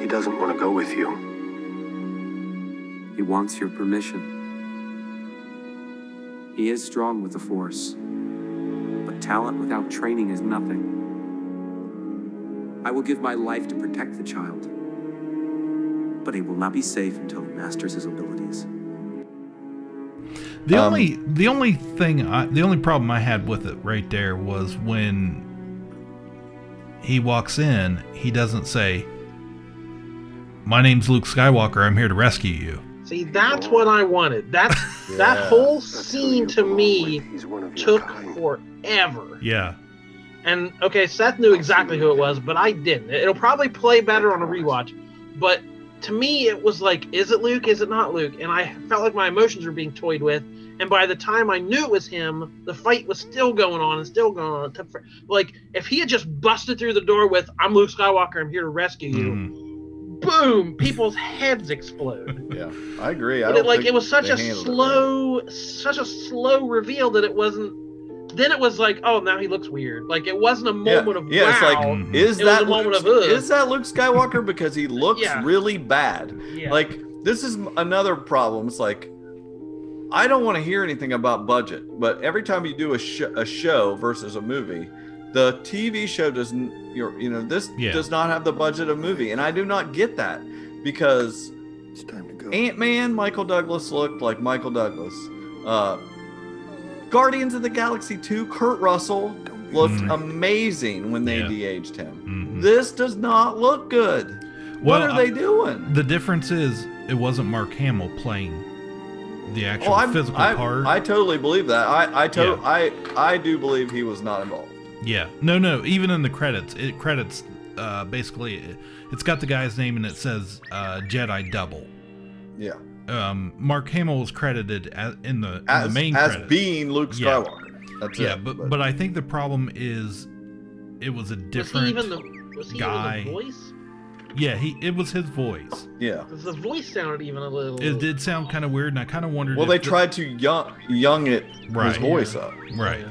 He doesn't want to go with you. He wants your permission. He is strong with the Force, but talent without training is nothing. I will give my life to protect the child, but he will not be safe until he masters his abilities. The Um, only the only thing I, the only problem I had with it right there was when he walks in, he doesn't say, "My name's Luke Skywalker. I'm here to rescue you." See, that's what I wanted. That's *laughs* that Yeah. whole scene to me He's one of your took kind. forever. Yeah, And okay, Seth knew exactly who it was, but I didn't. It'll probably play better on a rewatch. But to me, it was like, is it Luke? Is it not Luke? And I felt like my emotions were being toyed with. And by the time I knew it was him, the fight was still going on and still going on. It took for- Like, if he had just busted through the door with, I'm Luke Skywalker, I'm here to rescue you, Mhm. Boom, people's heads explode. yeah i agree I it, like it was such a handled it right. slow, such a slow reveal that it wasn't. Then it was like, oh, now he looks weird. Like it wasn't a moment of yeah, wow. it's like Mhm. is It that a moment Luke, of, ugh. is that Luke Skywalker because he looks Yeah. really bad. Yeah. Like this is another problem. It's like I don't want to hear anything about budget, but every time you do a, sh- a show versus a movie, the TV show doesn't. You're, you know, this Yeah. does not have the budget of movie, and I do not get that because It's time to go. Ant Man, Michael Douglas looked like Michael Douglas. Uh, Guardians of the Galaxy 2, Kurt Russell looked Mhm. amazing when they Yeah. de-aged him. Mhm. This does not look good. what Well, are they doing? The difference is it wasn't Mark Hamill playing the actual Oh, I'm, physical I, part. I totally believe that. I I, to- Yeah. I I do believe he was not involved. Yeah. No, no. Even in the credits, it credits uh, basically it's got the guy's name and it says uh, Jedi Double. Yeah. Um, Mark Hamill was credited as, in the in As, the main as credits. being Luke Yeah. Skywalker. That's yeah, it. but, but I think the problem is it was a Was he different even the was he guy. even the voice? Yeah, he it was his voice. yeah. 'Cause the voice sounded even a little. It did sound kind of weird, and I kind of wondered. Well, if they the- tried to young young it Right. his voice up. right,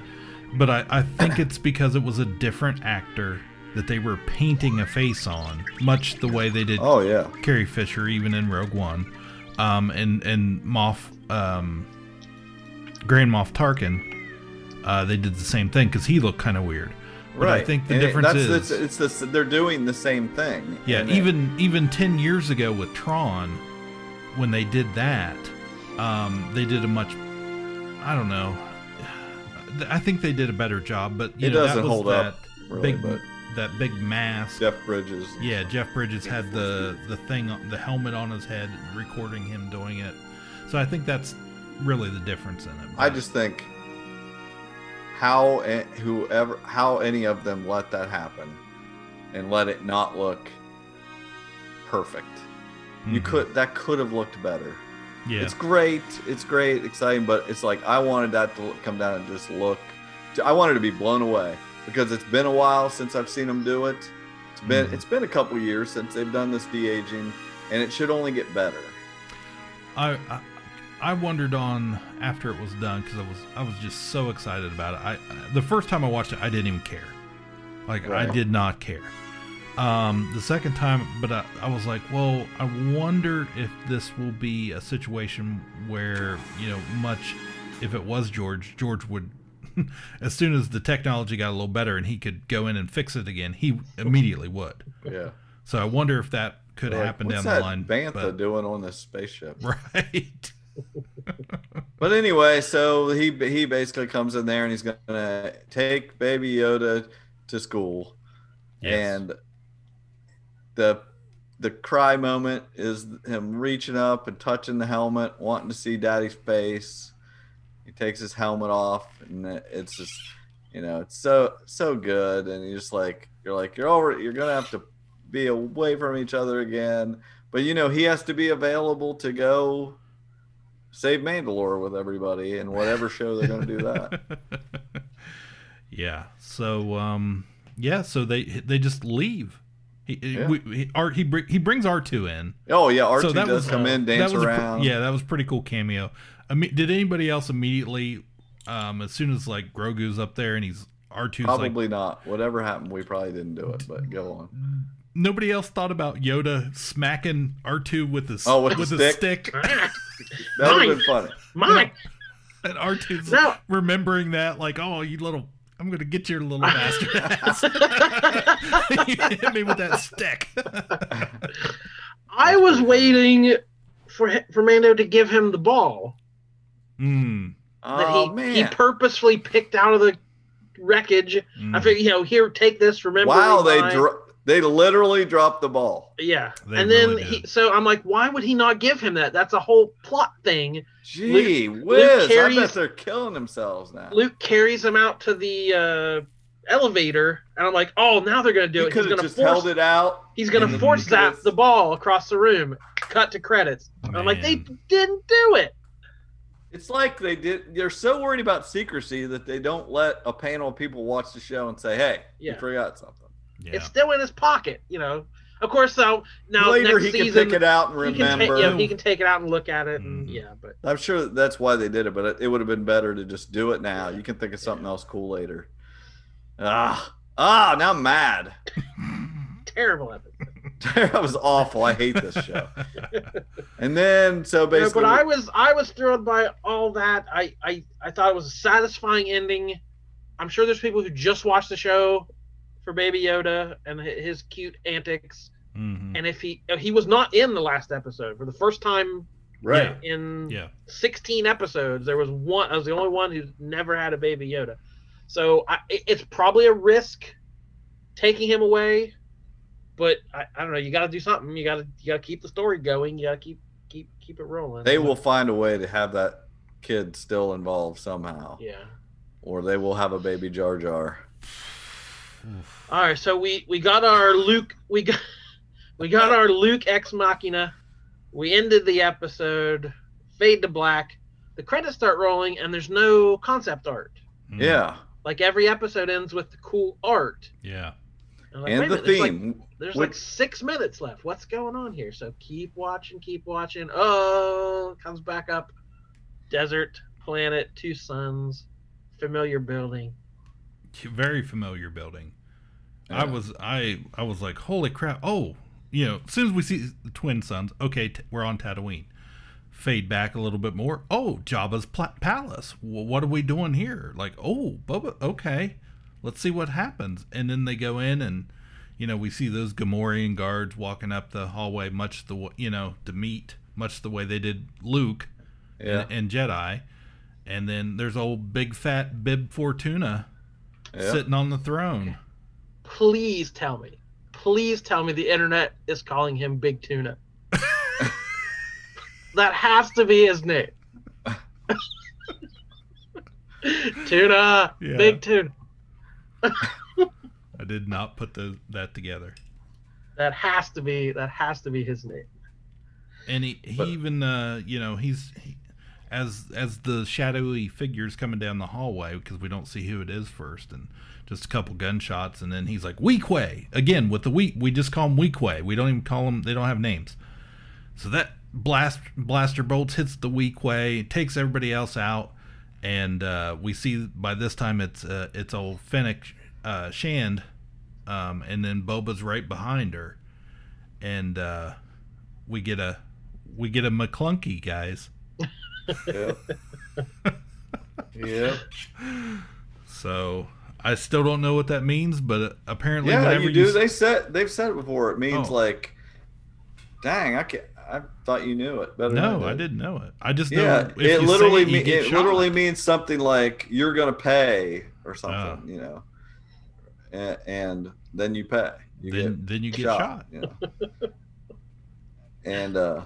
but I I think it's because it was a different actor that they were painting a face on, much the way they did Oh yeah. Carrie Fisher, even in Rogue One, um, and and Moff, um, Grand Moff Tarkin, uh, they did the same thing because he looked kind of weird. But right. I think the And difference that's, is, it's, it's the, they're doing the same thing. yeah, And it- even even ten years ago with Tron, when they did that, um, they did a much, I don't know, I think they did a better job. But you It know, doesn't that hold that up, really, big but- that big mask. Jeff Bridges. Yeah, Jeff Bridges had the the thing, on- the helmet on his head, recording him doing it. So I think that's really the difference in it. I just think how whoever how any of them let that happen and let it not look perfect. You Mhm. could that could have looked better. Yeah, It's great, it's great, exciting, but it's like I wanted that to come down and just look. I wanted to be blown away because it's been a while since I've seen them do it. It's been Mhm. it's been a couple years since they've done this de aging, and it should only get better. I, I I wondered on after it was done because I was I was just so excited about it. I the first time I watched it, I didn't even care. Like I did not care. Um, the second time, but I, I was like, well, I wonder if this will be a situation where you know, much if it was George, George would. *laughs* as soon as the technology got a little better and he could go in and fix it again, he immediately would. Yeah. So I wonder if that could Like, happen what's down that the line. Bantha but- doing on this spaceship? *laughs* right. *laughs* But anyway, so he he basically comes in there and he's gonna take Baby Yoda to school, Yes. and the the cry moment is him reaching up and touching the helmet, wanting to see Daddy's face. He takes his helmet off, and it's just you know it's so so good, and you're just like you're like you're over you're gonna have to be away from each other again, but you know he has to be available to go save Mandalore with everybody and whatever show they're to do that. *laughs* yeah. So um yeah, so they they just leave. He Yeah. we, he, Art he he brings R two in. Oh yeah, R2 So does was- come in, that dance was a pr- around. yeah, that was a pretty cool cameo. I mean, did anybody else immediately um as soon as like Grogu's up there and he's R 2s like Probably not. Whatever happened, we probably didn't do it. But go on. nobody else thought about Yoda smacking R two with his Oh, with the his stick? stick. *laughs* That would have Mine. been funny. Mine. *laughs* and R 2s No. remembering that like, oh, you little. I'm gonna get your little bastard ass. *laughs* you hit me with that stick. I was waiting for hi- for Mando to give him the ball Mm, that Oh he man! he purposefully picked out of the wreckage. I mm. figured, you know, here, take this. Remember? wow, they dro- they literally dropped the ball. Yeah, They and then he, so I'm like, why would he not give him that? That's a whole plot thing. Gee Luke whiz! I carries- bet they're killing themselves now. Luke carries him out to the uh, elevator, and I'm like, oh, now they're gonna do he it. He's gonna just force. held it out. He's gonna force he zap the ball across the room. Cut to credits. I'm like, they didn't do it. It's like they did. They're so worried about secrecy that they don't let a panel of people watch the show and say, "Hey, Yeah. you forgot something." Yeah. It's still in his pocket, you know. Of course, so now Later, next he season, can pick it out and he can, remember. ta- yeah, he can take it out and look at it, and Mhm. yeah, but I'm sure that's why they did it, but it, it would have been better to just do it now. You can think of something else cool later. Ah, ah, now I'm mad. *laughs* terrible episode. that was awful. I hate this show. *laughs* And then, so No, basically, but I was I was thrilled by all that. I, I I thought it was a satisfying ending. I'm sure there's people who just watched the show for Baby Yoda and his cute antics. Mhm. And if he he was not in the last episode for the first time right? in Yeah. 16 episodes, there was one. I was the only one who's never had a Baby Yoda. So I, it- it's probably a risk taking him away, but I, I don't know. You got to do something. You got to you got to keep the story going. You got to keep keep keep it rolling. They will find a way to have that kid still involved somehow, Yeah. or they will have a baby Jar Jar. All right. So we we got our Luke. We got *laughs* we got our Luke ex machina. We ended the episode. Fade to black. The credits start rolling, and there's no concept art. Mm. Yeah, Like every episode ends with the cool art. Yeah. I'm like, and the minute, there's like- theme. There's What- like six minutes left. What's going on here? So keep watching, keep watching. Oh, comes back up. Desert, planet, two suns, familiar building. Very familiar building. I was I I was like, holy crap! Oh, you know, as soon as we see the twin suns, okay, t- we're on Tatooine. Fade back a little bit more. Oh, Jabba's pla- palace. Well, what are we doing here? Like, oh, Boba. Okay, let's see what happens. And then they go in, and you know, we see those Gamorrean guards walking up the hallway, much the you know to meet, much the way they did Luke Yeah. and, and Jedi. And then there's old big fat Bib Fortuna Yeah. sitting on the throne. Please tell me. Please tell me the internet is calling him Big Tuna. *laughs* that has to be his name. *laughs* tuna, Yeah. Big Tuna. *laughs* I did not put the, that together. That has to be that has to be his name. And he, he But- even uh you know he's he, as as the shadowy figures coming down the hallway because we don't see who it is first and just a couple gunshots and then he's like Weequay! Again with the we we just call him Weequay. We don't even call them they don't have names. So that blast blaster bolts hits the Weequay takes everybody else out and uh, we see by this time it's uh, it's old Fennec uh, Shand um, and then Boba's right behind her. And uh, we get a we get a McClunky guys *laughs* Yep. *laughs* yep. So I still don't know what that means, but apparently, Yeah, you do. s- They said they've said it before. It means Oh. like, dang, I can't. I thought you knew it better. no, than I didn't know it. I just know Yeah, if it you literally it, you me- it shot. literally means something like you're gonna pay or something, Oh. you know, and, and then you pay. You Then- then you get shot. you know? and uh,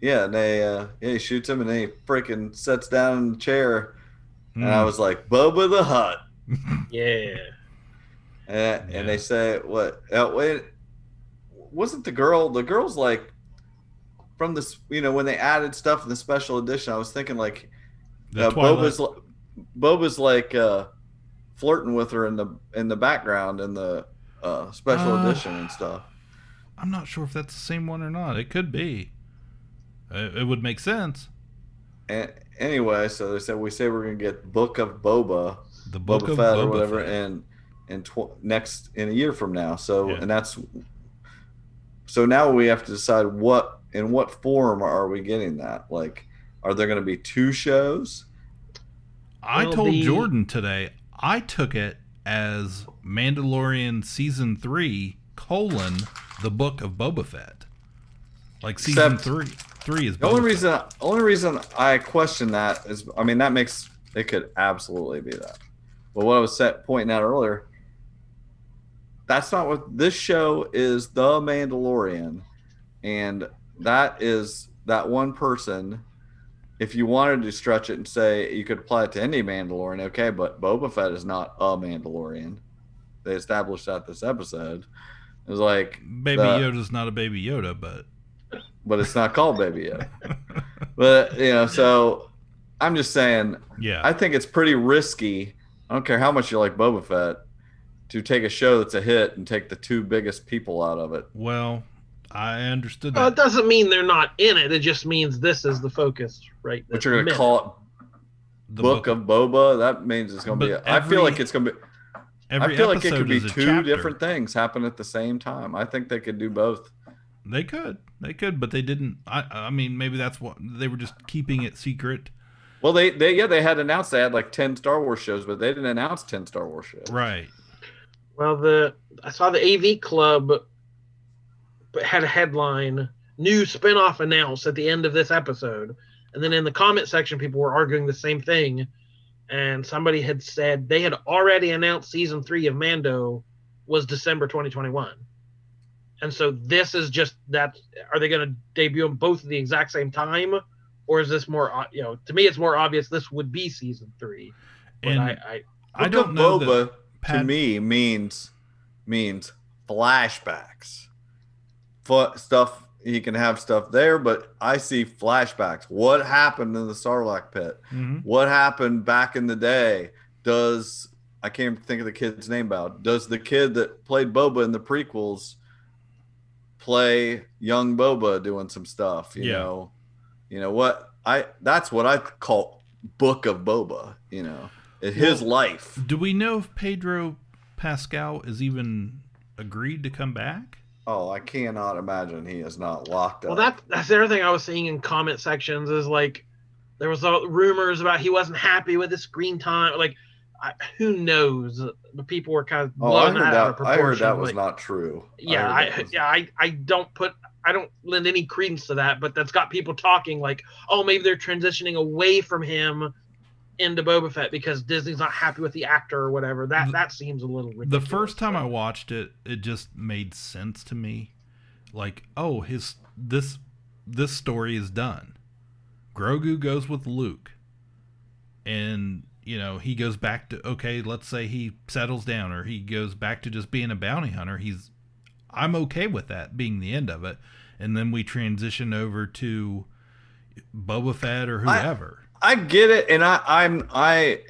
yeah, and they uh, yeah, he shoots him and then he freaking sets down in the chair, and I Mm. was like, Boba the Hutt. *laughs* Yeah. And, Yeah. and they say what? Uh, wait, wasn't the girl? The girl's like from this. You know, when they added stuff in the special edition, I was thinking like, The uh, Twi'lek- Boba's Boba's like uh, flirting with her in the in the background in the uh, special Uh, edition and stuff. I'm not sure if that's the same one or not. It could be. It, it would make sense. And anyway, so they said we say we're gonna get Book of Boba, The Book Boba of Fett or whatever, Fett. and and tw- next in a year from now. So Yeah. and that's so now we have to decide what in what form are we getting that? Like, are there going to be two shows? I Well, told the- Jordan today. I took it as Mandalorian season three colon the Book of Boba Fett. Like season Except- three. Three is The only reason only reason I question that is, I mean, that makes it could absolutely be that. But what I was set, pointing out earlier, that's not what this show is. The Mandalorian, and that is that one person. If you wanted to stretch it and say you could apply it to any Mandalorian, okay, but Boba Fett is not a Mandalorian. They established that this episode. It was like Baby the- Yoda's not a baby Yoda, but but it's not called Baby Yoda. but you know, so I'm just saying, yeah. I think it's pretty risky. I don't care how much you like Boba Fett to take a show that's a hit and take the two biggest people out of it. well, I understood Well, it that. doesn't mean they're not in it. It just means this is the focus, right? But this you're gonna call it The Book of Boba. That means it's gonna be. But I feel like it's gonna be. every I feel like it could be two chapter. different things happen at the same time. I think they could do both. They could, they could, but they didn't. I, I mean, maybe that's what they were just keeping it secret, Well, they, they yeah they had announced they had like ten Star Wars shows, but they didn't announce ten Star Wars shows. right? Well, the I saw the AV Club had a headline: "New spinoff announced at the end of this episode," and then in the comment section, people were arguing the same thing. and somebody had said they had already announced season three of Mando was December 2021. And so this is just that. Are they going to debut them both at the exact same time, or is this more? You know, to me, it's more obvious this would be season three. And I, I, I don't know Boba that to me means means flashbacks. Fu- stuff he can have stuff there, but I see flashbacks. What happened in the Sarlacc pit? Mhm. What happened back in the day? Does I can't think of the kid's name about? Does the kid that played Boba in the prequels play young Boba doing some stuff? You Yeah. know, you know what I that's what I call Book of Boba. You know, his Well, life. Do we know if Pedro Pascal is even agreed to come back? Oh, I cannot imagine he is not locked up. well, that that's the other thing I was seeing in comment sections is like there was all rumors about he wasn't happy with his screen time. Like, I, who knows? The people were kind of oh, I blowing that out of that. I heard that was like- not true. yeah heard I, was- yeah I, I don't put i don't lend any credence to that but that's got people talking like oh maybe they're transitioning away from him into Boba Fett because Disney's not happy with the actor or whatever that that seems a little ridiculous. The first time I watched it, it just made sense to me. Like, oh, his this this story is done. Grogu goes with Luke. And, you know, he goes back to okay, let's say he settles down or he goes back to just being a bounty hunter. He's I'm okay with that being the end of it. And then we transition over to Boba Fett or whoever. I get it, and I I'm I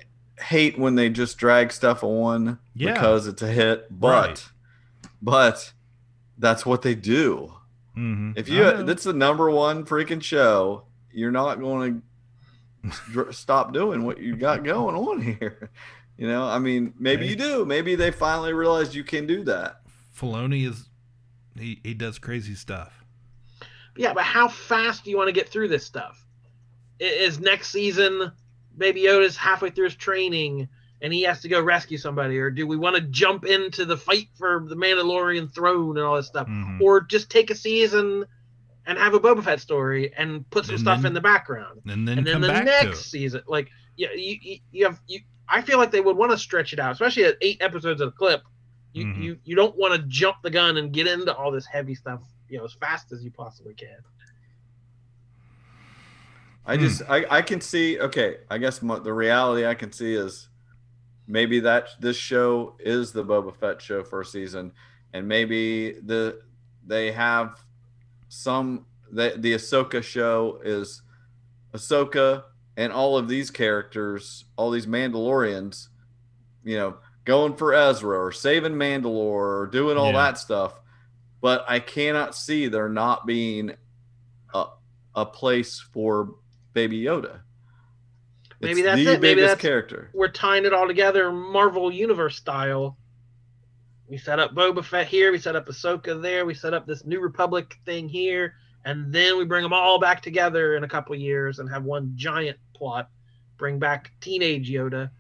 hate when they just drag stuff on Yeah. because it's a hit, but Right. but that's what they do. Mhm. If you that's the number one freaking show, you're not going to stop doing what you got going on here. *laughs* You know, I mean, maybe Hey. you do. Maybe they finally realized you can do that. Filoni is he, he does crazy stuff. yeah but how fast do you want to get through this stuff is next season baby yoda's halfway through his training and he has to go rescue somebody or do we want to jump into the fight for the mandalorian throne and all this stuff Mhm. or just take a season and have a Boba Fett story and put some And stuff then- in the background. and then and then come the back next it. season, like yeah, you, you, you have you. I feel like they would want to stretch it out, especially at eight episodes of a clip. You Mhm. you you don't want to jump the gun and get into all this heavy stuff, you know, as fast as you possibly can. I just I, I can see okay I guess my, the reality I can see is maybe that this show is the Boba Fett show for a season and maybe the they have some the the Ahsoka show is Ahsoka and all of these characters all these Mandalorians you know going for Ezra or saving Mandalore or doing all Yeah. that stuff but I cannot see there not being a, a place for Baby Yoda. Maybe that's the it. Maybe biggest that's character. We're tying it all together, Marvel Universe style. We set up Boba Fett here. We set up Ahsoka there. We set up this New Republic thing here, and then we bring them all back together in a couple years and have one giant plot. Bring back teenage Yoda.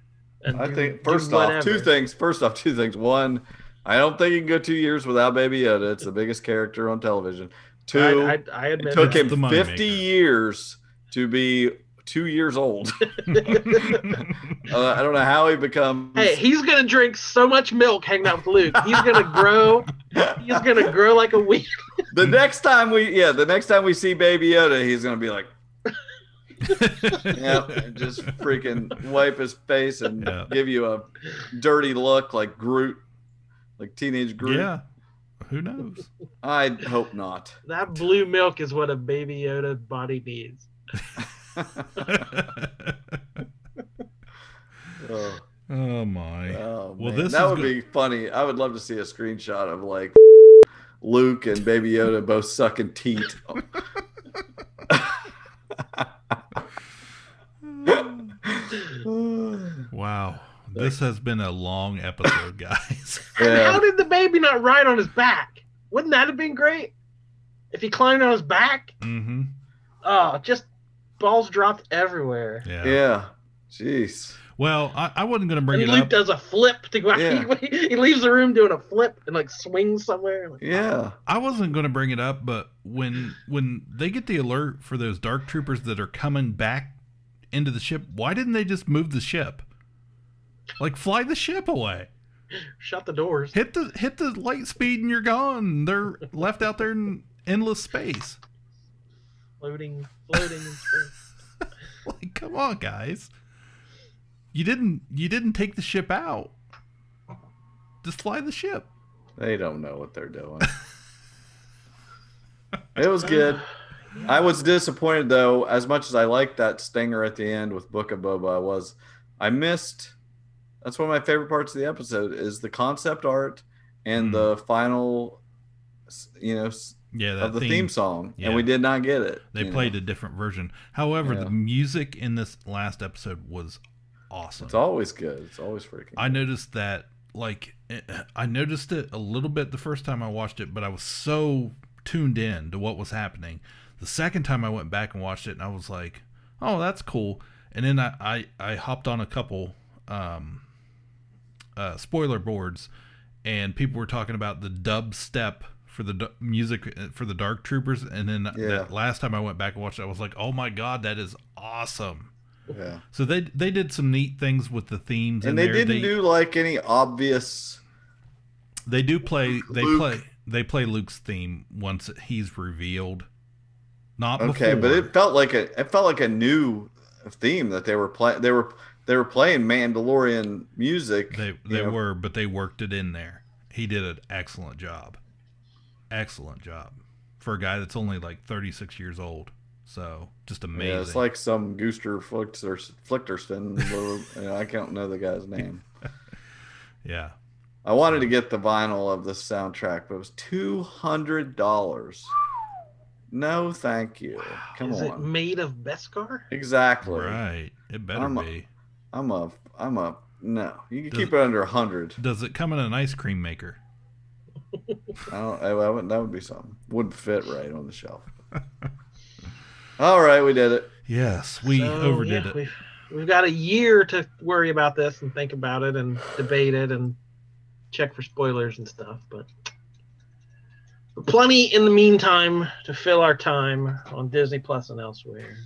And I do- think first off, two things. First off, two things. One, I don't think you can go two years without Baby Yoda. It's the biggest character on television. Two, I, I, I admit it took him the 50 moneymaker. years to be two years old. *laughs* *laughs* Uh, I don't know how he becomes. Hey, he's gonna drink so much milk hanging out with Luke. He's gonna grow. He's gonna grow like a weed. *laughs* the next time we, yeah, the next time we see Baby Yoda, he's gonna be like, yeah, just freaking wipe his face and Yeah. give you a dirty look like Groot, like teenage Groot. yeah. Who knows? I hope not. That blue milk is what a baby Yoda body needs. Oh, oh my. oh, Well, man. this that is would go- be funny. I would love to see a screenshot of like Luke and Baby Yoda both sucking teat. *laughs* Wow. This has been a long episode, *laughs* guys. Yeah. how did the baby not ride on his back? Wouldn't that have been great? If he climbed on his back? mm-hmm. Oh, just balls dropped everywhere. Yeah. yeah. Jeez. Well, I, I wasn't going to bring and it Luke up. does a flip to go out. Yeah. *laughs* He, he leaves the room doing a flip and like swings somewhere. Like, Yeah. I wasn't going to bring it up, but when when they get the alert for those dark troopers that are coming back into the ship, why didn't they just move the ship? like fly the ship away. Shut the doors. Hit the hit the light speed and you're gone. They're left out there in endless space. Floating, floating in space. *laughs* Like, come on, guys. You didn't you didn't take the ship out. Just fly the ship. They don't know what they're doing. *laughs* it was *sighs* good. I was disappointed though, as much as I liked that stinger at the end with Book of Boba, I was I missed that's one of my favorite parts of the episode is the concept art and hmm. the final you know s-. Yeah, that of the theme, theme- song. yeah. And we did not get it. They played know. a different version. However, Yeah. the music in this last episode was awesome. It's always good. It's always freaking I noticed that like eh, I noticed it a little bit the first time I watched it, but I was so tuned in to what was happening. The second time I went back and watched it, and I was like, "Oh, that's cool." And then I I, I hopped on a couple um, uh, spoiler boards, and people were talking about the dubstep for the music uh, for the Dark Troopers. And then Yeah. that last time I went back and watched it, I was like, "Oh my god, that is awesome!" Yeah. So they they did some neat things with the themes, And they there. didn't do like any obvious They do play. They Luke. play. They play Luke's theme once he's revealed. Not Okay, before. but it felt like a it felt like a new theme that they were playing. They were they were playing Mandalorian music. they they know. were, but they worked it in there. He did an excellent job. Excellent job for a guy that's only like 36 years old. So just amazing. Yeah, it's like some Gooster Flichter Flichterston. little- I can't know the guy's name. *laughs* yeah. I wanted to get the vinyl of the soundtrack, but it was two hundred dollars. No, thank you. Come on. Is it made of Beskar? Exactly. Right. It better I'm a- be. I'm a. I'm a. No, you can Does keep it under a hundred. Does it come in an ice cream maker? *laughs* I don't. I, I would, that would be something. Wouldn't fit right on the shelf. All right, we did it. Yes, we So, overdid yeah, it. We've, we've got a year to worry about this and think about it and debate it and check for spoilers and stuff. But but plenty in the meantime to fill our time on Disney Plus and elsewhere.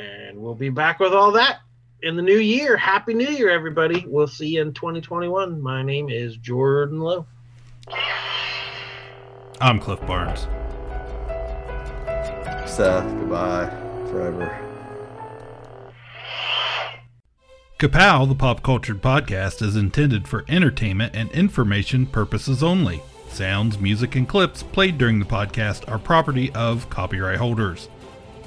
And we'll be back with all that in the new year. Happy New Year, everybody. We'll see you in 2021. My name is Jordan Lowe. I'm Cliff Barnes. Seth, goodbye forever. Kapow, the pop cultured podcast, is intended for entertainment and information purposes only. Sounds, music, and clips played during the podcast are property of copyright holders.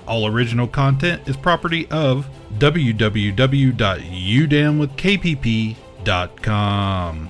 All original content is property of www.udownwithkpp.com.